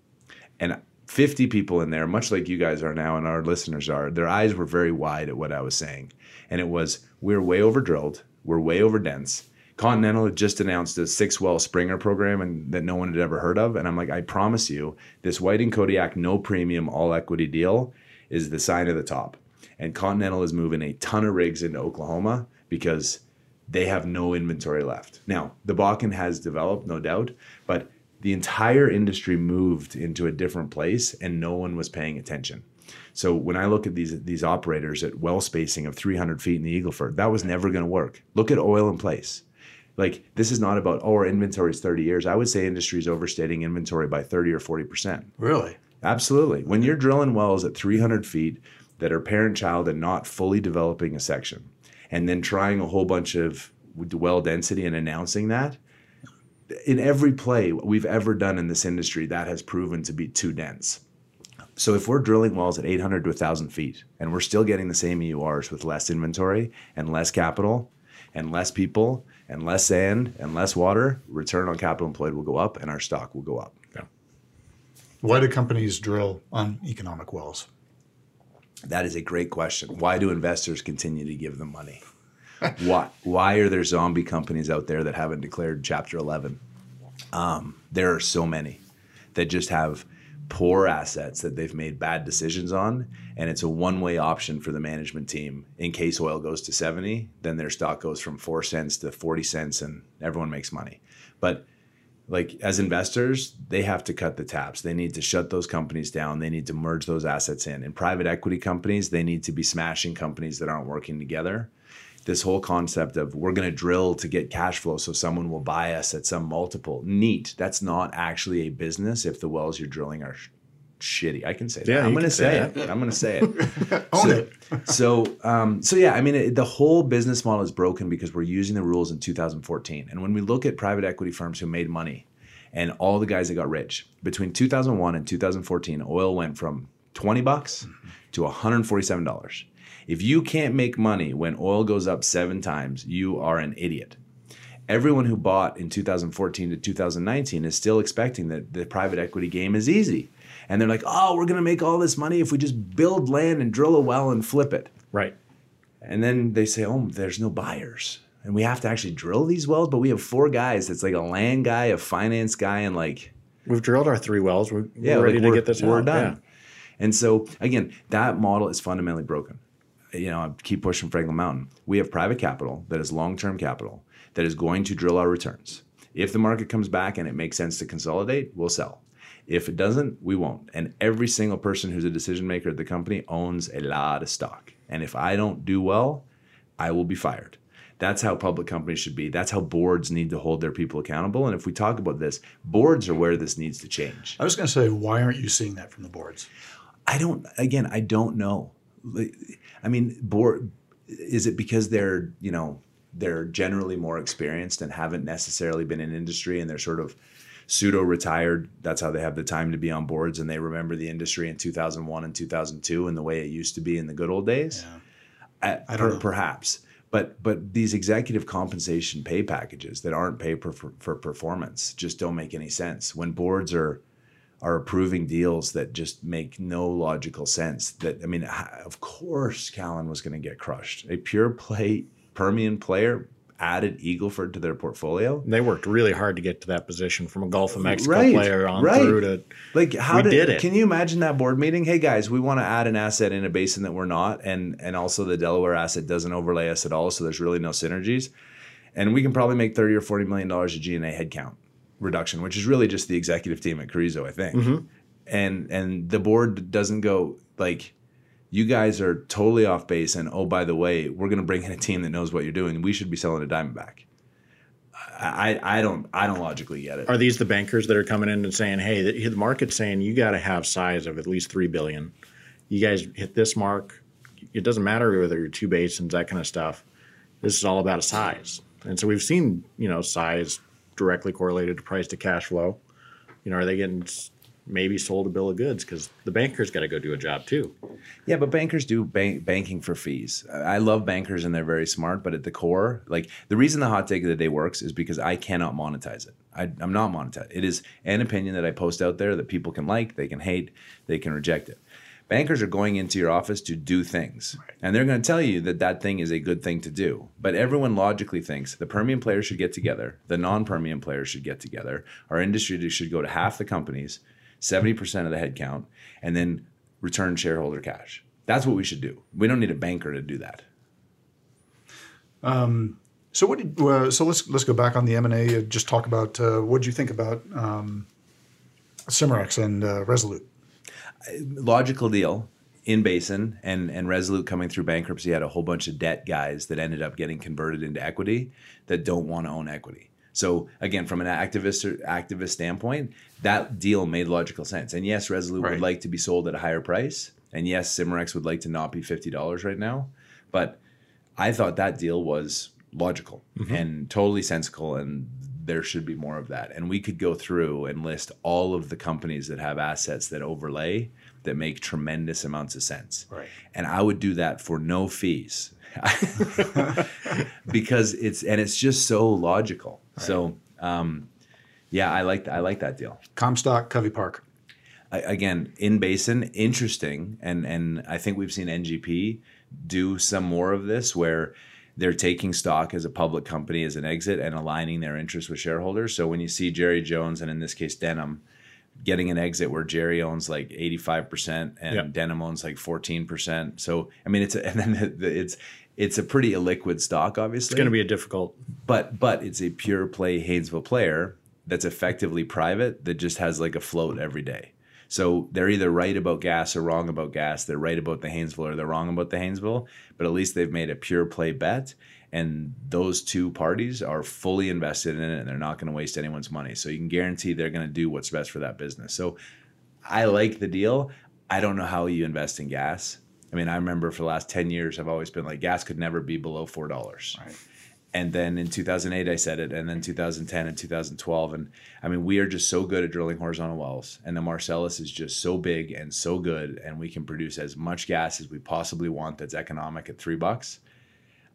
And 50 people in there, much like you guys are now and our listeners are, their eyes were very wide at what I was saying. And it was, we're way over drilled we're way over dense. Continental had just announced a six well Springer program and that no one had ever heard of. And I'm like, I promise you, this Whiting Kodiak no premium all equity deal is the sign of the top. And Continental is moving a ton of rigs into Oklahoma because they have no inventory left. Now, the Bakken has developed, no doubt, but the entire industry moved into a different place and no one was paying attention. So when I look at these these operators at well spacing of 300 feet in the Eagleford, that was never going to work. Look at oil in place. Like this is not about oh our inventory is 30 years. I would say industry is overstating inventory by 30 or 40 percent. Really? Absolutely. When you're drilling wells at 300 feet that are parent child and not fully developing a section, and then trying a whole bunch of well density and announcing that, in every play we've ever done in this industry, that has proven to be too dense. So if we're drilling wells at 800 to 1,000 feet and we're still getting the same EURs with less inventory and less capital and less people and less sand and less water, return on capital employed will go up and our stock will go up. Yeah. Why do companies drill on economic wells? That is a great question. Why do investors continue to give them money? why, why are there zombie companies out there that haven't declared Chapter 11? Um, there are so many that just have poor assets that they've made bad decisions on and it's a one-way option for the management team. In case oil goes to 70 then their stock goes from 4 cents to 40 cents and everyone makes money. But like as investors they have to cut the taps. They need to shut those companies down. They need to merge those assets in. In private equity companies they need to be smashing companies that aren't working together this whole concept of we're going to drill to get cash flow so someone will buy us at some multiple. Neat. That's not actually a business if the wells you're drilling are sh- shitty. I can say that. Yeah, I'm going to say, it. I'm going to say it. Own so, it. so, um, so yeah, I mean, it, the whole business model is broken because we're using the rules in 2014. And when we look at private equity firms who made money and all the guys that got rich between 2001 and 2014, oil went from 20 bucks to $147. If you can't make money when oil goes up seven times, you are an idiot. Everyone who bought in 2014 to 2019 is still expecting that the private equity game is easy. And they're like, oh, we're going to make all this money if we just build land and drill a well and flip it. Right. And then they say, oh, there's no buyers. And we have to actually drill these wells, but we have four guys. It's like a land guy, a finance guy, and like. We've drilled our three wells. We're, yeah, we're ready like to get this We're out. done. Yeah. And so, again, that model is fundamentally broken you know, I keep pushing Franklin Mountain. We have private capital that is long term capital that is going to drill our returns. If the market comes back and it makes sense to consolidate, we'll sell. If it doesn't, we won't. And every single person who's a decision maker at the company owns a lot of stock. And if I don't do well, I will be fired. That's how public companies should be. That's how boards need to hold their people accountable. And if we talk about this, boards are where this needs to change. I was going to say, why aren't you seeing that from the boards? I don't, again, I don't know. I mean, board is it because they're you know they're generally more experienced and haven't necessarily been in industry and they're sort of pseudo retired. That's how they have the time to be on boards and they remember the industry in 2001 and 2002 and the way it used to be in the good old days. Yeah. I, I don't per, perhaps. But but these executive compensation pay packages that aren't paid for, for, for performance just don't make any sense. When boards are are approving deals that just make no logical sense. That I mean, of course, Callon was going to get crushed. A pure play Permian player added Eagleford to their portfolio. They worked really hard to get to that position from a Gulf of Mexico Right, player on right. through to Like how did, did it. Can you imagine that board meeting? Hey guys, we want to add an asset in a basin that we're not, and and also the Delaware asset doesn't overlay us at all, so there's really no synergies. And we can probably make thirty or forty million dollars of G and A headcount reduction, which is really just the executive team at Carrizo, I think. Mm-hmm. And and the board doesn't go like. You guys are totally off base, and oh, by the way, we're going to bring in a team that knows what you're doing. We should be selling a Diamondback. I, I I don't I don't logically get it. Are these the bankers that are coming in and saying, "Hey, the, the market's saying you got to have size of at least three billion. You guys hit this mark. It doesn't matter whether you're two basins, that kind of stuff. This is all about a size." And so we've seen, you know, size directly correlated to price to cash flow. You know, are they getting maybe sold a bill of goods because the banker's got to go do a job too? Yeah, but bankers do bank, banking for fees. I love bankers and they're very smart, but at the core, like the reason the hot take of the day works is because I cannot monetize it. I, I'm not monetized. It is an opinion that I post out there that people can like, they can hate, they can reject it. Bankers are going into your office to do things, and they're going to tell you that that thing is a good thing to do. But everyone logically thinks the Permian players should get together, the non-Permian players should get together, our industry should go to half the companies, 70% of the headcount, and then return shareholder cash. That's what we should do. We don't need a banker to do that. So what did uh, so let's let's go back on the M and A. Just talk about uh, what did you think about um, Cimarex and uh, Resolute? Logical deal in basin and and Resolute coming through bankruptcy had a whole bunch of debt guys that ended up getting converted into equity that don't want to own equity. So again, from an activist or activist standpoint, that deal made logical sense. And yes, Resolute Right. would like to be sold at a higher price, and yes, Cimarex would like to not be fifty dollars right now. But I thought that deal was logical mm-hmm. and totally sensical, and there should be more of that. And we could go through and list all of the companies that have assets that overlay that make tremendous amounts of sense. Right. And I would do that for no fees. because it's and it's just so logical. So um, yeah, I like I like that deal. Comstock, Covey Park. I- again in basin interesting and and i think we've seen ngp do some more of this where they're taking stock as a public company as an exit and aligning their interests with shareholders so when you see jerry jones and in this case Denham getting an exit where jerry owns like 85% and Yep. Denham owns like 14% so i mean it's a, and then the, the, it's it's a pretty illiquid stock obviously It's going to be a difficult. but but it's a pure play Haynesville player that's effectively private that just has like a float every day. So they're either right about gas or wrong about gas. They're right about the Haynesville or they're wrong about the Haynesville. But at least they've made a pure play bet, and those two parties are fully invested in it, and they're not going to waste anyone's money. So you can guarantee they're going to do what's best for that business. So I like the deal. I don't know how you invest in gas. I mean, I remember for the last 10 years, I've always been like, gas could never be below $4. Right. And then in 2008, I said it, and then 2010 and 2012. And I mean, we are just so good at drilling horizontal wells, and the Marcellus is just so big and so good, and we can produce as much gas as we possibly want that's economic at three bucks.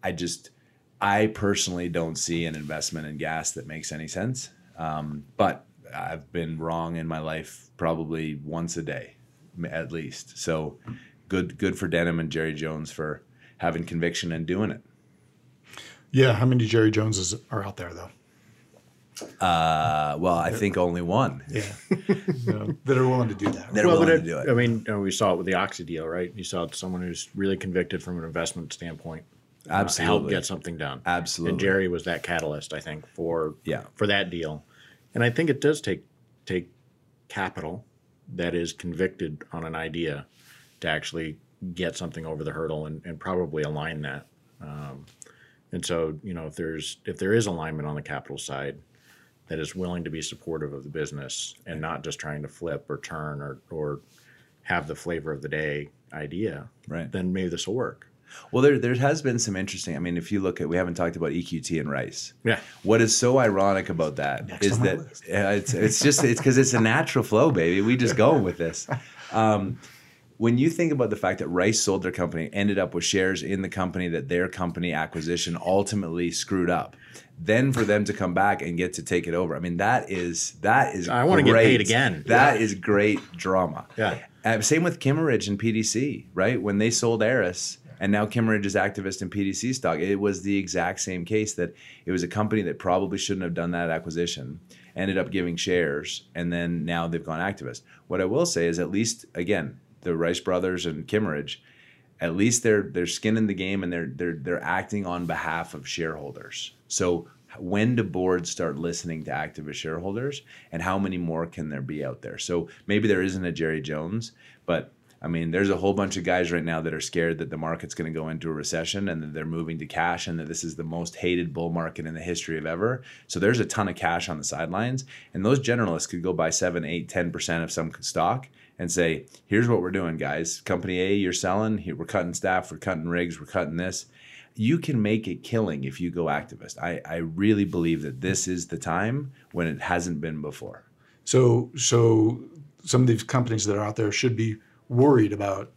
I just, I personally don't see an investment in gas that makes any sense. Um, but I've been wrong in my life probably once a day, at least. So good, good for Denham and Jerry Jones for having conviction and doing it. Yeah, how many Jerry Joneses are out there though? Uh, well, I think only one. Yeah, No, that are willing to do that. They're Well, willing but to do it. I mean, we saw it with the Oxy deal, right? You saw someone who's really convicted from an investment standpoint. uh, help get something done. Absolutely. And Jerry was that catalyst, I think, for Yeah. for that deal. And I think it does take take capital that is convicted on an idea to actually get something over the hurdle and, and probably align that. Um, and so, you know, if there's if there is alignment on the capital side that is willing to be supportive of the business and not just trying to flip or turn or or have the flavor of the day idea, Right. then maybe this will work. Well, there there has been some interesting. I mean, if you look at, we haven't talked about EQT and Rice. Yeah. What is so ironic about that is Next on my that uh, it's it's just it's because it's a natural flow, baby. We just go with this. Um, when you think about the fact that Rice sold their company, ended up with shares in the company that their company acquisition ultimately screwed up, then for them to come back and get to take it over, I mean that is that is I wanna get great. paid again. That is great drama. Yeah. Uh, same with Kimmeridge and PDC, right? When they sold Arris, and now Kimmeridge is activist in PDC stock. It was the exact same case that it was a company that probably shouldn't have done that acquisition, ended up giving shares, and then now they've gone activist. What I will say is, at least again, the Rice brothers and Kimmeridge, at least they're they're skin in the game and they're they're they're acting on behalf of shareholders. So when do boards start listening to activist shareholders and how many more can there be out there? So maybe there isn't a Jerry Jones, but I mean, there's a whole bunch of guys right now that are scared that the market's going to go into a recession and that they're moving to cash and that this is the most hated bull market in the history of ever. So there's a ton of cash on the sidelines. And those generalists could go buy 7, 8, 10% of some stock and say, here's what we're doing, guys. Company A, you're selling. We're cutting staff, we're cutting rigs, we're cutting this. You can make a killing if you go activist. I, I really believe that this is the time when it hasn't been before. So, so some of these companies that are out there should be worried about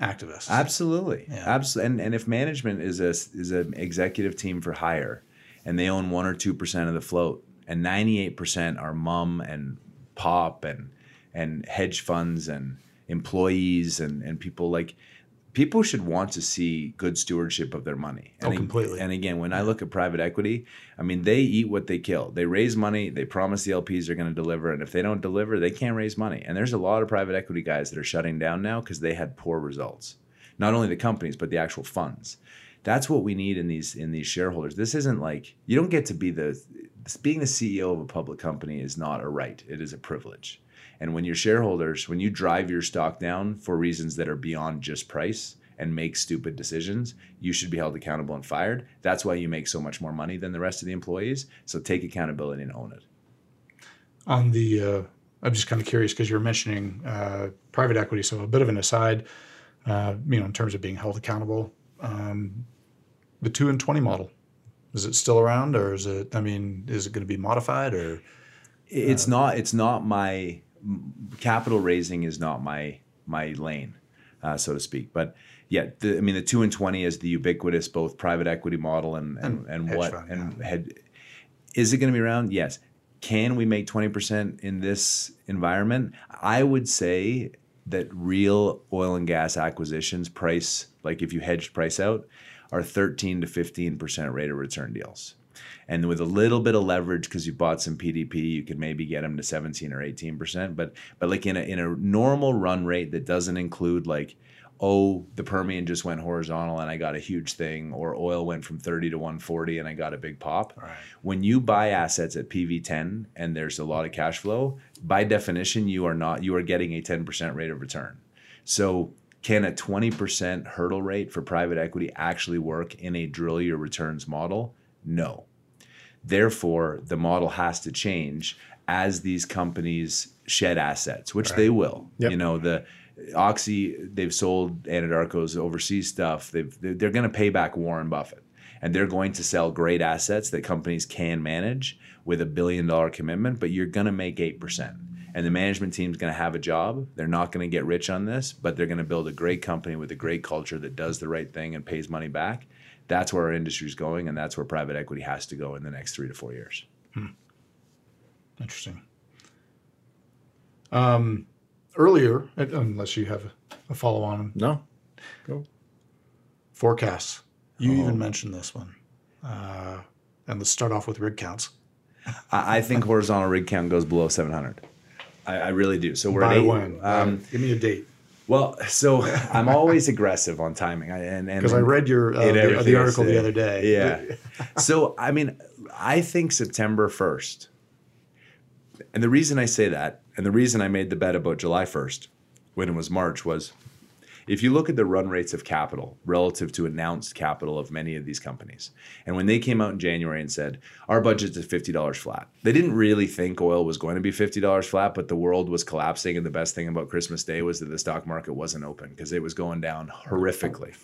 activists. Absolutely, Yeah. absolutely. And and if management is a is an executive team for hire, and they own one or two percent of the float, and ninety eight percent are mum and pop and and hedge funds and employees and and people like people should want to see good stewardship of their money. Oh, And ag- completely. And again, when I look at private equity, I mean, they eat what they kill. They raise money, they promise the LPs they're going to deliver, and if they don't deliver, they can't raise money. And there's a lot of private equity guys that are shutting down now because they had poor results. Not only the companies, but the actual funds. That's what we need in these in these shareholders. This isn't like you don't get to be the being the CEO of a public company is not a right. It is a privilege. And when your shareholders, when you drive your stock down for reasons that are beyond just price and make stupid decisions, you should be held accountable and fired. That's why you make so much more money than the rest of the employees. So take accountability and own it. on the uh, i'm just kind of curious because you're mentioning uh, private equity so a bit of an aside uh, you know in terms of being held accountable um, the 2 and 20 model is it still around or is it i mean is it going to be modified or It's not. It's not my capital raising is not my my lane, uh, so to speak. But yeah, the, I mean the two and twenty is the ubiquitous both private equity model and and, And and what fund, and head. Is it going to be around? Yes. Can we make twenty percent in this environment? I would say that real oil and gas acquisitions price, like if you hedged price out, are thirteen to fifteen percent rate of return deals. And with a little bit of leverage, because you bought some PDP, you could maybe get them to 17 or 18 percent. But but like in a in a normal run rate that doesn't include like, oh, the Permian just went horizontal and I got a huge thing, or oil went from 30 to 140 and I got a big pop. Right. When you buy assets at PV10 and there's a lot of cash flow, by definition, you are not you are getting a 10 percent rate of return. So can a 20% hurdle rate for private equity actually work in a drill your returns model? No. Therefore, the model has to change as these companies shed assets, which they will. Yep. You know, the Oxy, they've sold Anadarko's overseas stuff. They've, they're going to pay back Warren Buffett. And they're going to sell great assets that companies can manage with a billion dollar commitment, but you're going to make 8%. And the management team's going to have a job. They're not going to get rich on this, but they're going to build a great company with a great culture that does the right thing and pays money back. That's where our industry's going, and that's where private equity has to go in the next three to four years. Interesting. Um, earlier, uh, unless you have a follow on No. Go. forecasts, you Oh. even mentioned this one. Uh, and let's start off with rig counts. I, I think horizontal rig count goes below 700. I, I really do. So we're By at eight, when? Um, Give me a date. Well, so I'm always aggressive on timing, I, and and Because I read your uh, the, the article the other day. Yeah. so I mean, I think September 1st. And the reason I say that, and the reason I made the bet about July 1st when it was March was if you look at the run rates of capital relative to announced capital of many of these companies, and when they came out in January and said, our budget's at $50 flat, they didn't really think oil was going to be $50 flat, but the world was collapsing. And the best thing about Christmas Day was that the stock market wasn't open because it was going down horrifically.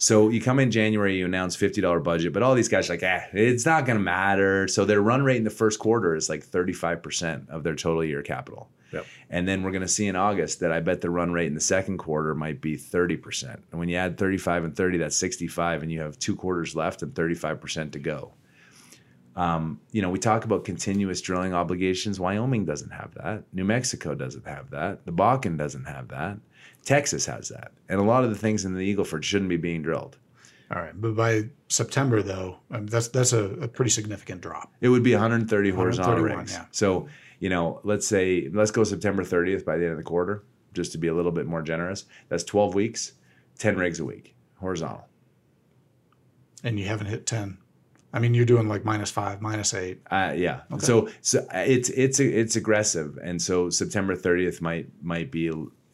So you come in January, you announce fifty dollar budget, but all these guys are like, eh, it's not going to matter. So their run rate in the first quarter is like thirty five percent of their total year capital. Yep. And then we're going to see in August that I bet the run rate in the second quarter might be 30%. And when you add 35 and 30, that's 65, and you have two quarters left and 35% to go. Um, you know, we talk about continuous drilling obligations. Wyoming doesn't have that. New Mexico doesn't have that. The Bakken doesn't have that. Texas has that. And a lot of the things in the Eagle Ford shouldn't be being drilled. All right, but by September though, um, that's that's a, a pretty significant drop. It would be 130 horizontal rigs. yeah. So, you know, let's say let's go September 30th by the end of the quarter, just to be a little bit more generous. That's 12 weeks, 10 rigs a week, horizontal. and you haven't hit 10 i mean you're doing like minus five minus eight Uh, yeah. So, so it's it's it's aggressive, and so September 30th might might be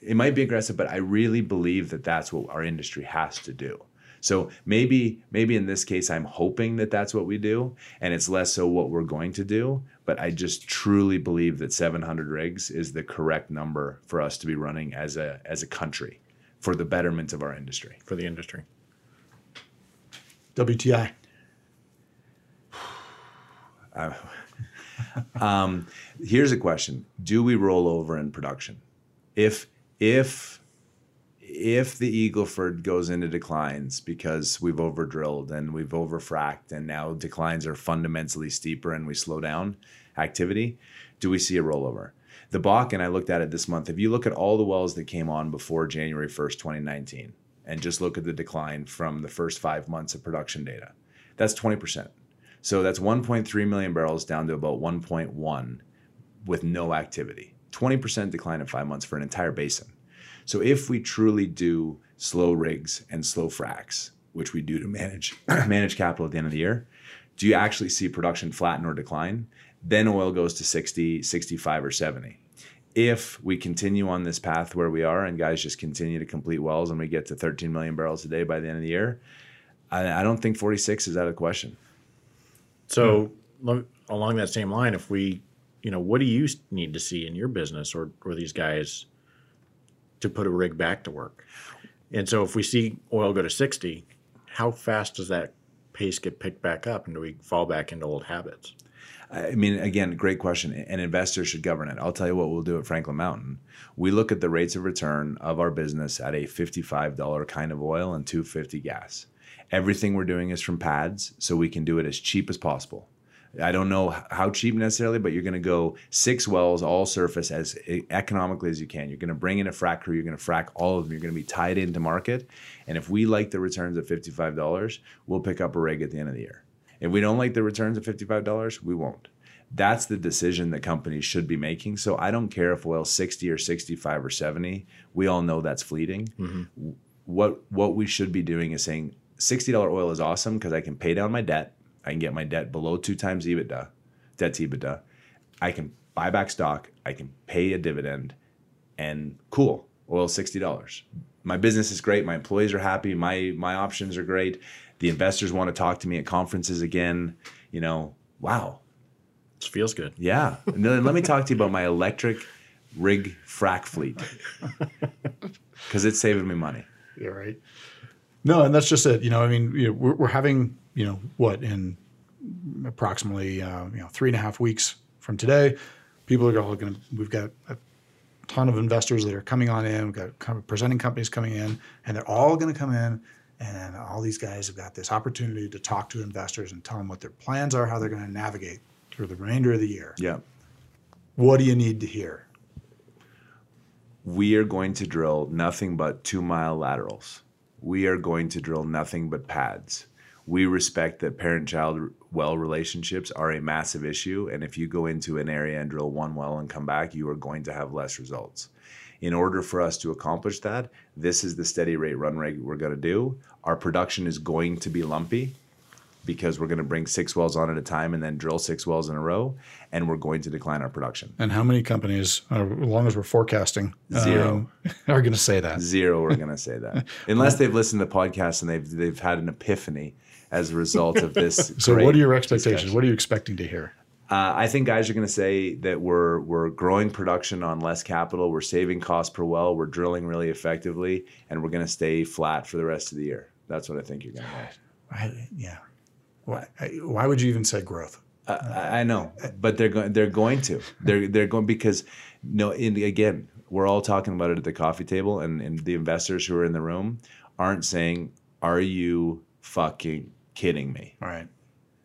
it might be aggressive, but I really believe that that's what our industry has to do. So maybe maybe in this case, I'm hoping that that's what we do, and it's less so what we're going to do. But I just truly believe that 700 rigs is the correct number for us to be running as a as a country for the betterment of our industry. for the industry. wti um, here's a question do we roll over in production if if if the eagleford goes into declines because we've overdrilled and we've overfracked and now declines are fundamentally steeper and we slow down activity do we see a rollover the Bakken, I looked at it this month. If you look at all the wells that came on before January 1st, 2019, and just look at the decline from the first five months of production data, that's 20%. So that's 1.3 million barrels down to about 1.1 with no activity. 20% decline in five months for an entire basin. So if we truly do slow rigs and slow fracs, which we do to manage manage capital at the end of the year, do you actually see production flatten or decline? Then oil goes to 60, 65 or 70. If we continue on this path where we are and guys just continue to complete wells and we get to 13 million barrels a day by the end of the year, I, I don't think 46 is out of the question. So lo- along that same line, if we, you know, what do you need to see in your business or or these guys to put a rig back to work? And so if we see oil go to sixty, how fast does that pace get picked back up, and do we fall back into old habits? I mean, again, great question. And investors should govern it. I'll tell you what we'll do at Franklin Mountain. We look at the rates of return of our business at a $55 kind of oil and 250 gas. Everything we're doing is from pads, so we can do it as cheap as possible. I don't know how cheap necessarily, but you're going to go six wells, all surface, as economically as you can. You're going to bring in a frac crew. You're going to frac all of them. You're going to be tied into market. And if we like the returns at $55, we'll pick up a rig at the end of the year. If we don't like the returns at $55, we won't. That's the decision that companies should be making. So I don't care if oil's 60 or 65 or 70. We all know that's fleeting. Mm-hmm. What what we should be doing is saying $60 oil is awesome because I can pay down my debt. I can get my debt below two times EBITDA, debt to EBITDA. I can buy back stock. I can pay a dividend, and cool. Oil sixty dollars. My business is great. My employees are happy. My my options are great. The investors want to talk to me at conferences again. You know, wow, It feels good. yeah. And then let me talk to you about my electric rig frac fleet because it's saving me money. Yeah, right. No, and that's just it. You know, I mean, you know, we're, we're having, you know, what in approximately, uh, you know, three and a half weeks from today, people are all going to. We've got a ton of investors that are coming on in. We've got kind of presenting companies coming in, and they're all going to come in. And all these guys have got this opportunity to talk to investors and tell them what their plans are, how they're going to navigate through the remainder of the year. Yeah. What do you need to hear? we are going to drill nothing but two mile laterals. We are going to drill nothing but pads. We respect that parent child well relationships are a massive issue. And if you go into an area and drill one well and come back, you are going to have less results. In order for us to accomplish that, this is the steady rate run rate we're going to do. Our production is going to be lumpy because we're going to bring six wells on at a time and then drill six wells in a row, and we're going to decline our production. And how many companies, uh, as long as we're forecasting, Zero. um, are going to say that? Zero are going to say that, unless they've listened to podcasts and they've they've had an epiphany as a result of this. So, great what are your expectations? discussion. What are you expecting to hear? Uh, I think guys are going to say that we're we're growing production on less capital, we're saving cost per well, we're drilling really effectively, and we're going to stay flat for the rest of the year. That's what I think you're going to hear. I, yeah. Why, why would you even say growth? I I know, but they're going. They're going to. They're they're going because no. In, again, we're all talking about it at the coffee table, and, and the investors who are in the room aren't saying, "Are you fucking kidding me?" All right.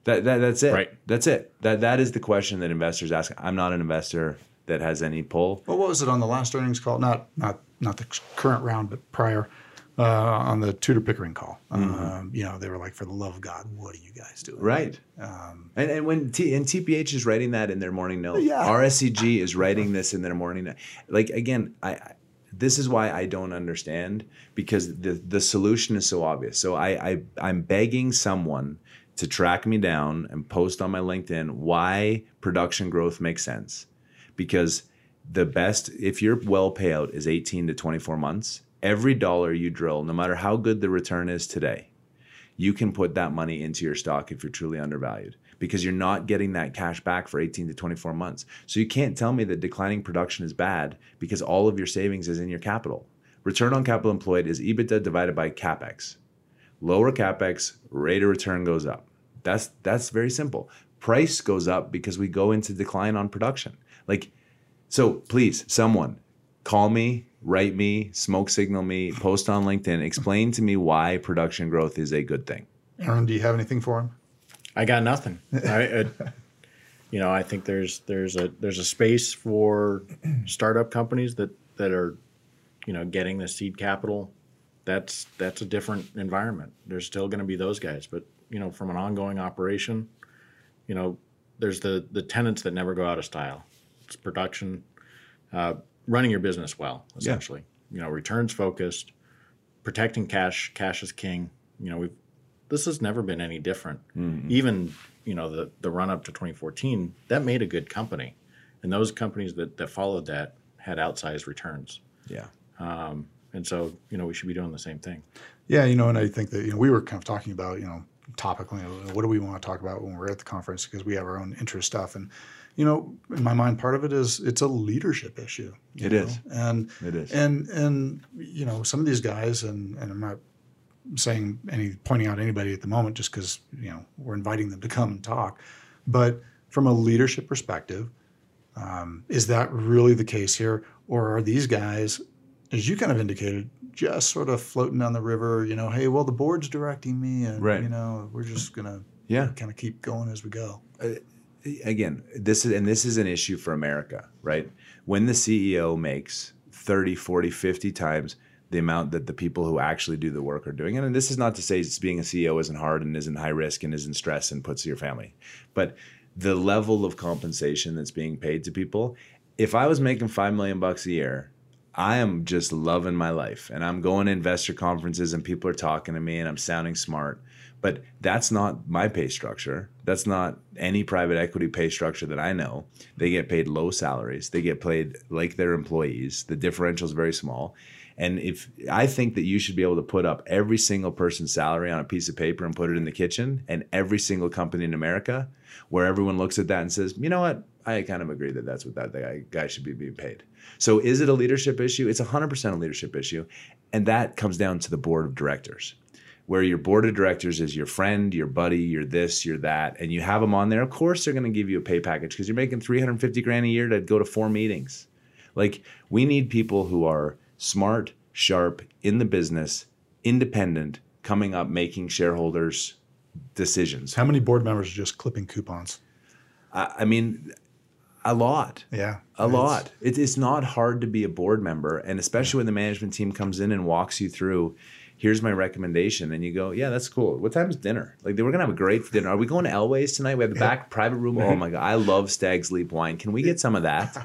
That, that that's it. Right. That's it. That that is the question that investors ask. I'm not an investor that has any pull. Well, what was it on the last earnings call? Not not not the current round, but prior uh, on the Tudor Pickering call. Um, you know, they were like, "For the love of God, what are you guys doing?" Right. Um, And, and when T, and TPH is writing that in their morning note, Yeah. RSEG is writing this in their morning note. Like again, I, I this is why I don't understand because the the solution is so obvious. So I, I I'm begging someone to track me down and post on my LinkedIn why production growth makes sense. Because the best if your well payout is 18 to 24 months, every dollar you drill, no matter how good the return is today, you can put that money into your stock if you're truly undervalued because you're not getting that cash back for 18 to 24 months. So you can't tell me that declining production is bad because all of your savings is in your capital. Return on capital employed is EBITDA divided by capex. Lower capex, rate of return goes up. That's that's very simple. Price goes up because we go into decline on production. Like so please, someone call me, write me, smoke signal me, post on LinkedIn, explain to me why production growth is a good thing. Aaron, do you have anything for him? I got nothing. I, I, you know, I think there's there's a there's a space for startup companies that that are, you know, getting the seed capital. That's that's a different environment. There's still going to be those guys, but you know, from an ongoing operation, you know, there's the the tenants that never go out of style. It's production, uh, running your business well, essentially. You know, returns focused, protecting cash. Cash is king. You know, we've this has never been any different. Mm-hmm. Even you know the the run up to 2014 that made a good company, and those companies that that followed that had outsized returns. Yeah. Um, and so you know we should be doing the same thing. Yeah, you know, and I think that you know we were kind of talking about you know topically, what do we want to talk about when we're at the conference because we have our own interest stuff, and you know, in my mind, part of it is it's a leadership issue. It know? is. and It is. and and you know, some of these guys, and and I'm not saying any pointing out anybody at the moment just because you know we're inviting them to come and talk, but from a leadership perspective, um, is that really the case here, or are these guys, as you kind of indicated, just sort of floating down the river? You know, hey, well, the board's directing me, and Right. you know, we're just gonna Yeah. kind of keep going as we go. again, this is and this is an issue for America, right? When the CEO makes 30, 40, 50 times the amount that the people who actually do the work are doing. it. And this is not to say being a CEO isn't hard and isn't high risk and isn't stress and puts your family. But the level of compensation that's being paid to people, if I was making 5 million bucks a year, I am just loving my life and I'm going to investor conferences and people are talking to me and I'm sounding smart. But that's not my pay structure. That's not any private equity pay structure that I know. They get paid low salaries. They get paid like their employees. The differential is very small. And if I think that you should be able to put up every single person's salary on a piece of paper and put it in the kitchen, and every single company in America, where everyone looks at that and says, you know what, I kind of agree that that's what that guy, guy should be being paid. So is it a leadership issue? It's 100% a leadership issue. And that comes down to the board of directors, where your board of directors is your friend, your buddy, your this, your that, and you have them on there. Of course, they're going to give you a pay package because you're making 350 grand a year to go to four meetings. Like, we need people who are smart, sharp, in the business, independent, coming up, making shareholders decisions. How many board members are just clipping coupons? I, I mean, a lot. Yeah, A It's- lot. It, it's not hard to be a board member, and especially when the management team comes in and walks you through. Here's my recommendation, and you go, "Yeah, that's cool. What time is dinner? Like, we're gonna have a great dinner. Are we going to Elways tonight? We have the back private room. Oh my god, I love Stag's Leap wine. Can we get some of that?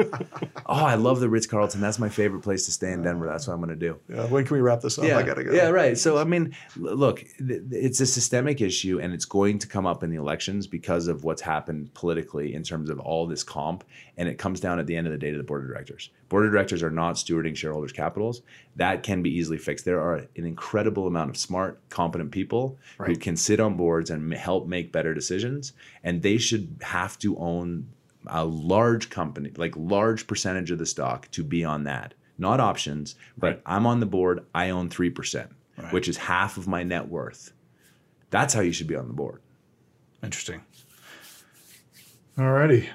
oh, I love the Ritz Carlton. That's my favorite place to stay in Denver. That's what I'm gonna do. Yeah, when can we wrap this up? Yeah, I gotta go. yeah, right. So I mean, look, it's a systemic issue, and it's going to come up in the elections because of what's happened politically in terms of all this comp, and it comes down at the end of the day to the board of directors. Board of directors are not stewarding shareholders' capitals. That can be easily fixed. There are an incredible amount of smart, competent people who can sit on boards and help make better decisions, and they should have to own a large company, like large percentage of the stock to be on that. Not options, but Right. I'm on the board, I own 3%, Right. which is half of my net worth. That's how you should be on the board. Interesting. Alrighty.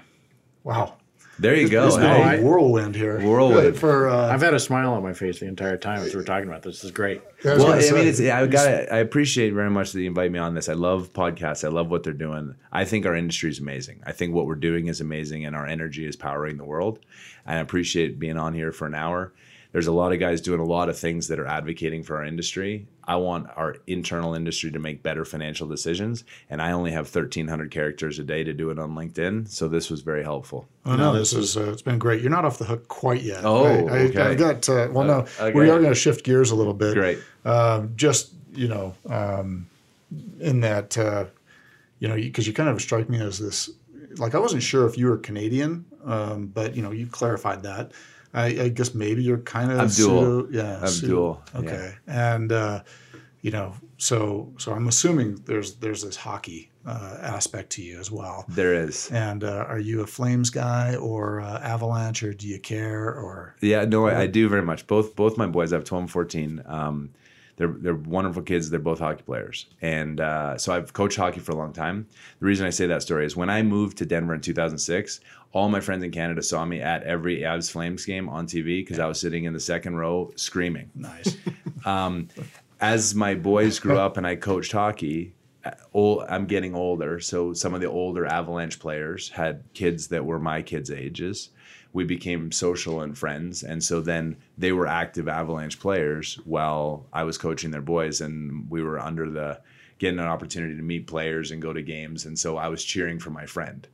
Wow. There you go. It's been Hey, a whirlwind here. Whirlwind. For uh, I've had a smile on my face the entire time as we're talking about this. This is great. I well, I mean, say, it's, I got I appreciate very much that you invite me on this. I love podcasts. I love what they're doing. I think our industry is amazing. I think what we're doing is amazing, and our energy is powering the world. And I appreciate being on here for an hour. There's a lot of guys doing a lot of things that are advocating for our industry. I want our internal industry to make better financial decisions, and I only have 1,300 characters a day to do it on LinkedIn. So this was very helpful. Oh no, this is uh, it's been great. You're not off the hook quite yet. Oh, I, I, okay. I've got uh, well, no, okay. we are going to shift gears a little bit. Great. Um, just you know, um, in that uh, you know, because you kind of strike me as this. Like I wasn't sure if you were Canadian, um, but you know, you clarified that. I, I guess maybe you're kind of I'm dual. pseudo- yeah, I'm pseudo- dual, yeah. Okay, and uh, you know, so so I'm assuming there's there's this hockey uh, aspect to you as well. There is. And uh, are you a Flames guy or uh, Avalanche, or do you care? Or Yeah, no, I, I do very much. Both both my boys, I have 12 and 14. Um, they're they're wonderful kids. They're both hockey players, and uh, so I've coached hockey for a long time. The reason I say that story is when I moved to Denver in 2006, all my friends in Canada saw me at every Avs Flames game on TV because I was sitting in the second row screaming. nice? As my boys grew up and I coached hockey, uh, old, I'm getting older, so some of the older Avalanche players had kids that were my kids' ages. We became social and friends, and so then they were active Avalanche players while I was coaching their boys, and we were under the getting an opportunity to meet players and go to games, and so I was cheering for my friend.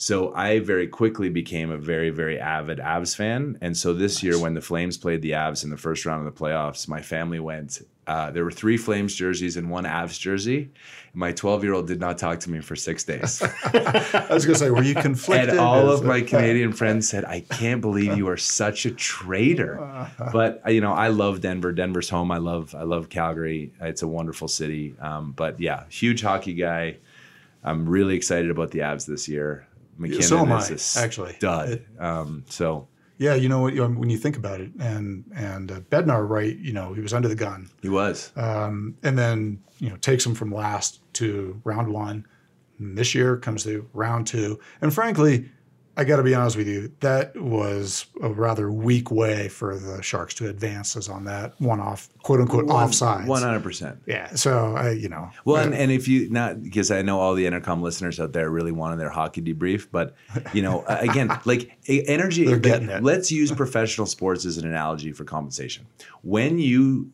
So I very quickly became a very, very avid Avs fan. And so this year, when the Flames played the Avs in the first round of the playoffs, my family went. Uh, there were three Flames jerseys and one Avs jersey. My 12 year old did not talk to me for six days. I was going to say, were you conflicted? and all of my Canadian friends said, I can't believe you are such a traitor. But uh, you know, I love Denver. Denver's home. I love I love Calgary. It's a wonderful city. Um, but yeah, huge hockey guy. I'm really excited about the Avs this year. MacKinnon so am is I, a s- actually. stud. Um, so Yeah, you know you know, When you think about it, and and uh, Bednar, right? You know, he was under the gun, he was. um, and then you know takes him from last to round one. And this year comes to round two, and frankly, I got to be honest with you, that was a rather weak way for the Sharks to advance us on that one-off, quote unquote, offsides. One hundred percent. Yeah, so I, you know, Well, and, and if you not because I know all the EnerCom listeners out there really wanted their hockey debrief, but you know, again, like energy. They're getting it. Let's use professional sports as an analogy for compensation. When you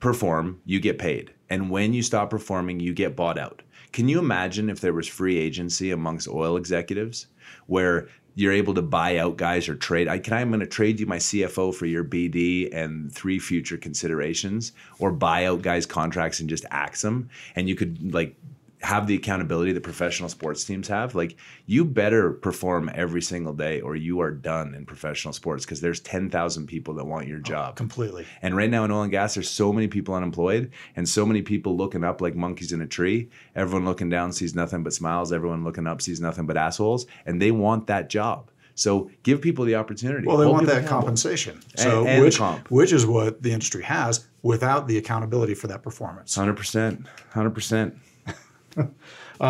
perform, you get paid, and when you stop performing, you get bought out. Can you imagine if there was free agency amongst oil executives where you're able to buy out guys or trade. I can I'm going to trade you my CFO for your BD and three future considerations, or buy out guys' contracts and just axe them, and you could like have the accountability that professional sports teams have. Like you better perform every single day, or you are done in professional sports because there's ten thousand people that want your oh, job. completely. And right now in oil and gas, there's so many people unemployed and so many people looking up like monkeys in a tree. Everyone looking down sees nothing but smiles. Everyone looking up sees nothing but assholes. And they want that job. So give people the opportunity. Well, they Hold want that compensation. So and the which comp. which is what the industry has without the accountability for that performance. 100%. 100%.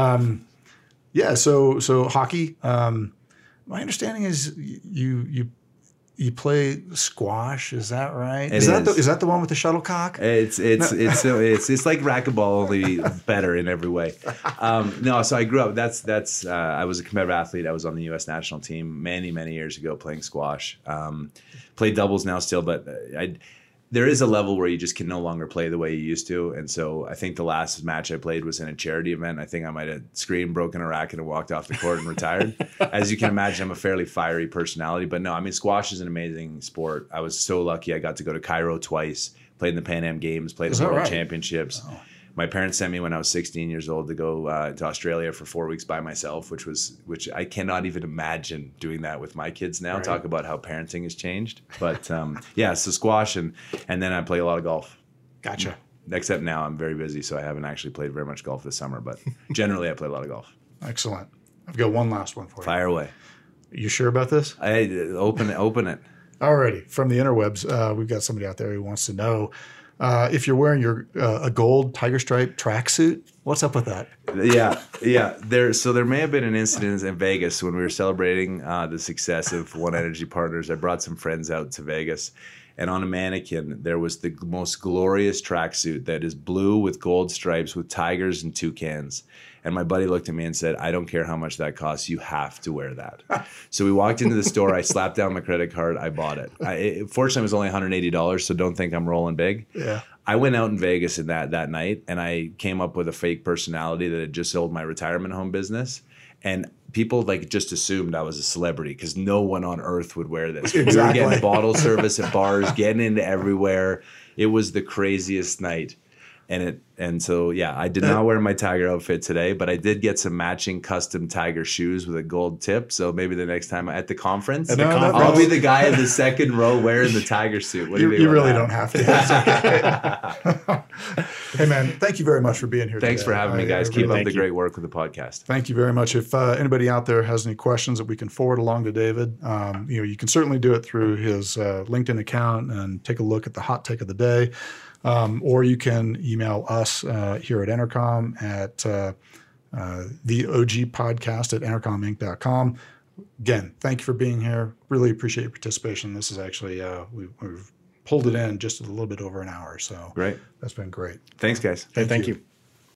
Yeah. So so hockey. Um, my understanding is you you you play squash. Is that right? It is that the is. is that the one with the shuttlecock? It's it's it's so it's it's like racquetball only better in every way. Um, no, so I grew up. That's that's uh, I was a competitive athlete. I was on the U.S. national team many many years ago playing squash. Um, play doubles now still, but uh, I there is a level where you just can no longer play the way you used to. And so I think the last match I played was in a charity event. I think I might have screamed, broken a racket, and walked off the court and retired. As you can imagine, I'm a fairly fiery personality. But no, I mean, squash is an amazing sport. I was so lucky. I got to go to Cairo twice, played in the Pan Am Games, played in the World right? Championships. Oh. My parents sent me when I was 16 years old to go uh, to Australia for four weeks by myself, which was which I cannot even imagine doing that with my kids now. Right. Talk about how parenting has changed. But um, yeah, so squash and and then I play a lot of golf. Gotcha. Except now I'm very busy, so I haven't actually played very much golf this summer. But generally, I play a lot of golf. Excellent. I've got one last one for you. Fire away. You sure about this? I open it. Open it. Alrighty. From the interwebs, uh, we've got somebody out there who wants to know uh, if you're wearing your uh, a gold tiger stripe tracksuit, what's up with that? yeah, yeah. There, so there may have been an incident in Vegas when we were celebrating uh, the success of One Energy Partners. I brought some friends out to Vegas, and on a mannequin there was the most glorious tracksuit that is blue with gold stripes with tigers and toucans. And my buddy looked at me and said, "I don't care how much that costs. You have to wear that." so we walked into the store. I slapped down my credit card. I bought it. I, it fortunately, it was only 180 dollars. So don't think I'm rolling big. Yeah. I went out in Vegas in that that night, and I came up with a fake personality that had just sold my retirement home business, and people like just assumed I was a celebrity because no one on earth would wear this. Exactly. We were getting bottle service at bars, getting into everywhere. It was the craziest night. And it and so yeah, I did not wear my tiger outfit today, but I did get some matching custom tiger shoes with a gold tip. So maybe the next time at the conference, At the No, no, conference. I'll be the guy in the second row wearing the tiger suit. What do You, you, think really that? don't have to. Okay. hey man, thank you very much for being here. Thanks today. for having me, guys. I Keep really- up Thank the you. great work with the podcast. Thank you very much. If uh, anybody out there has any questions that we can forward along to David, um, you know, you can certainly do it through his uh, LinkedIn account and take a look at the hot take of the day, um, or you can email us uh, here at EnerCom at uh, uh, the OG podcast at enercominc.com. Again, thank you for being here. Really appreciate your participation. This is actually uh, we, we've pulled it in just a little bit over an hour, so Great. that's been great. Thanks, guys. Hey, thank you.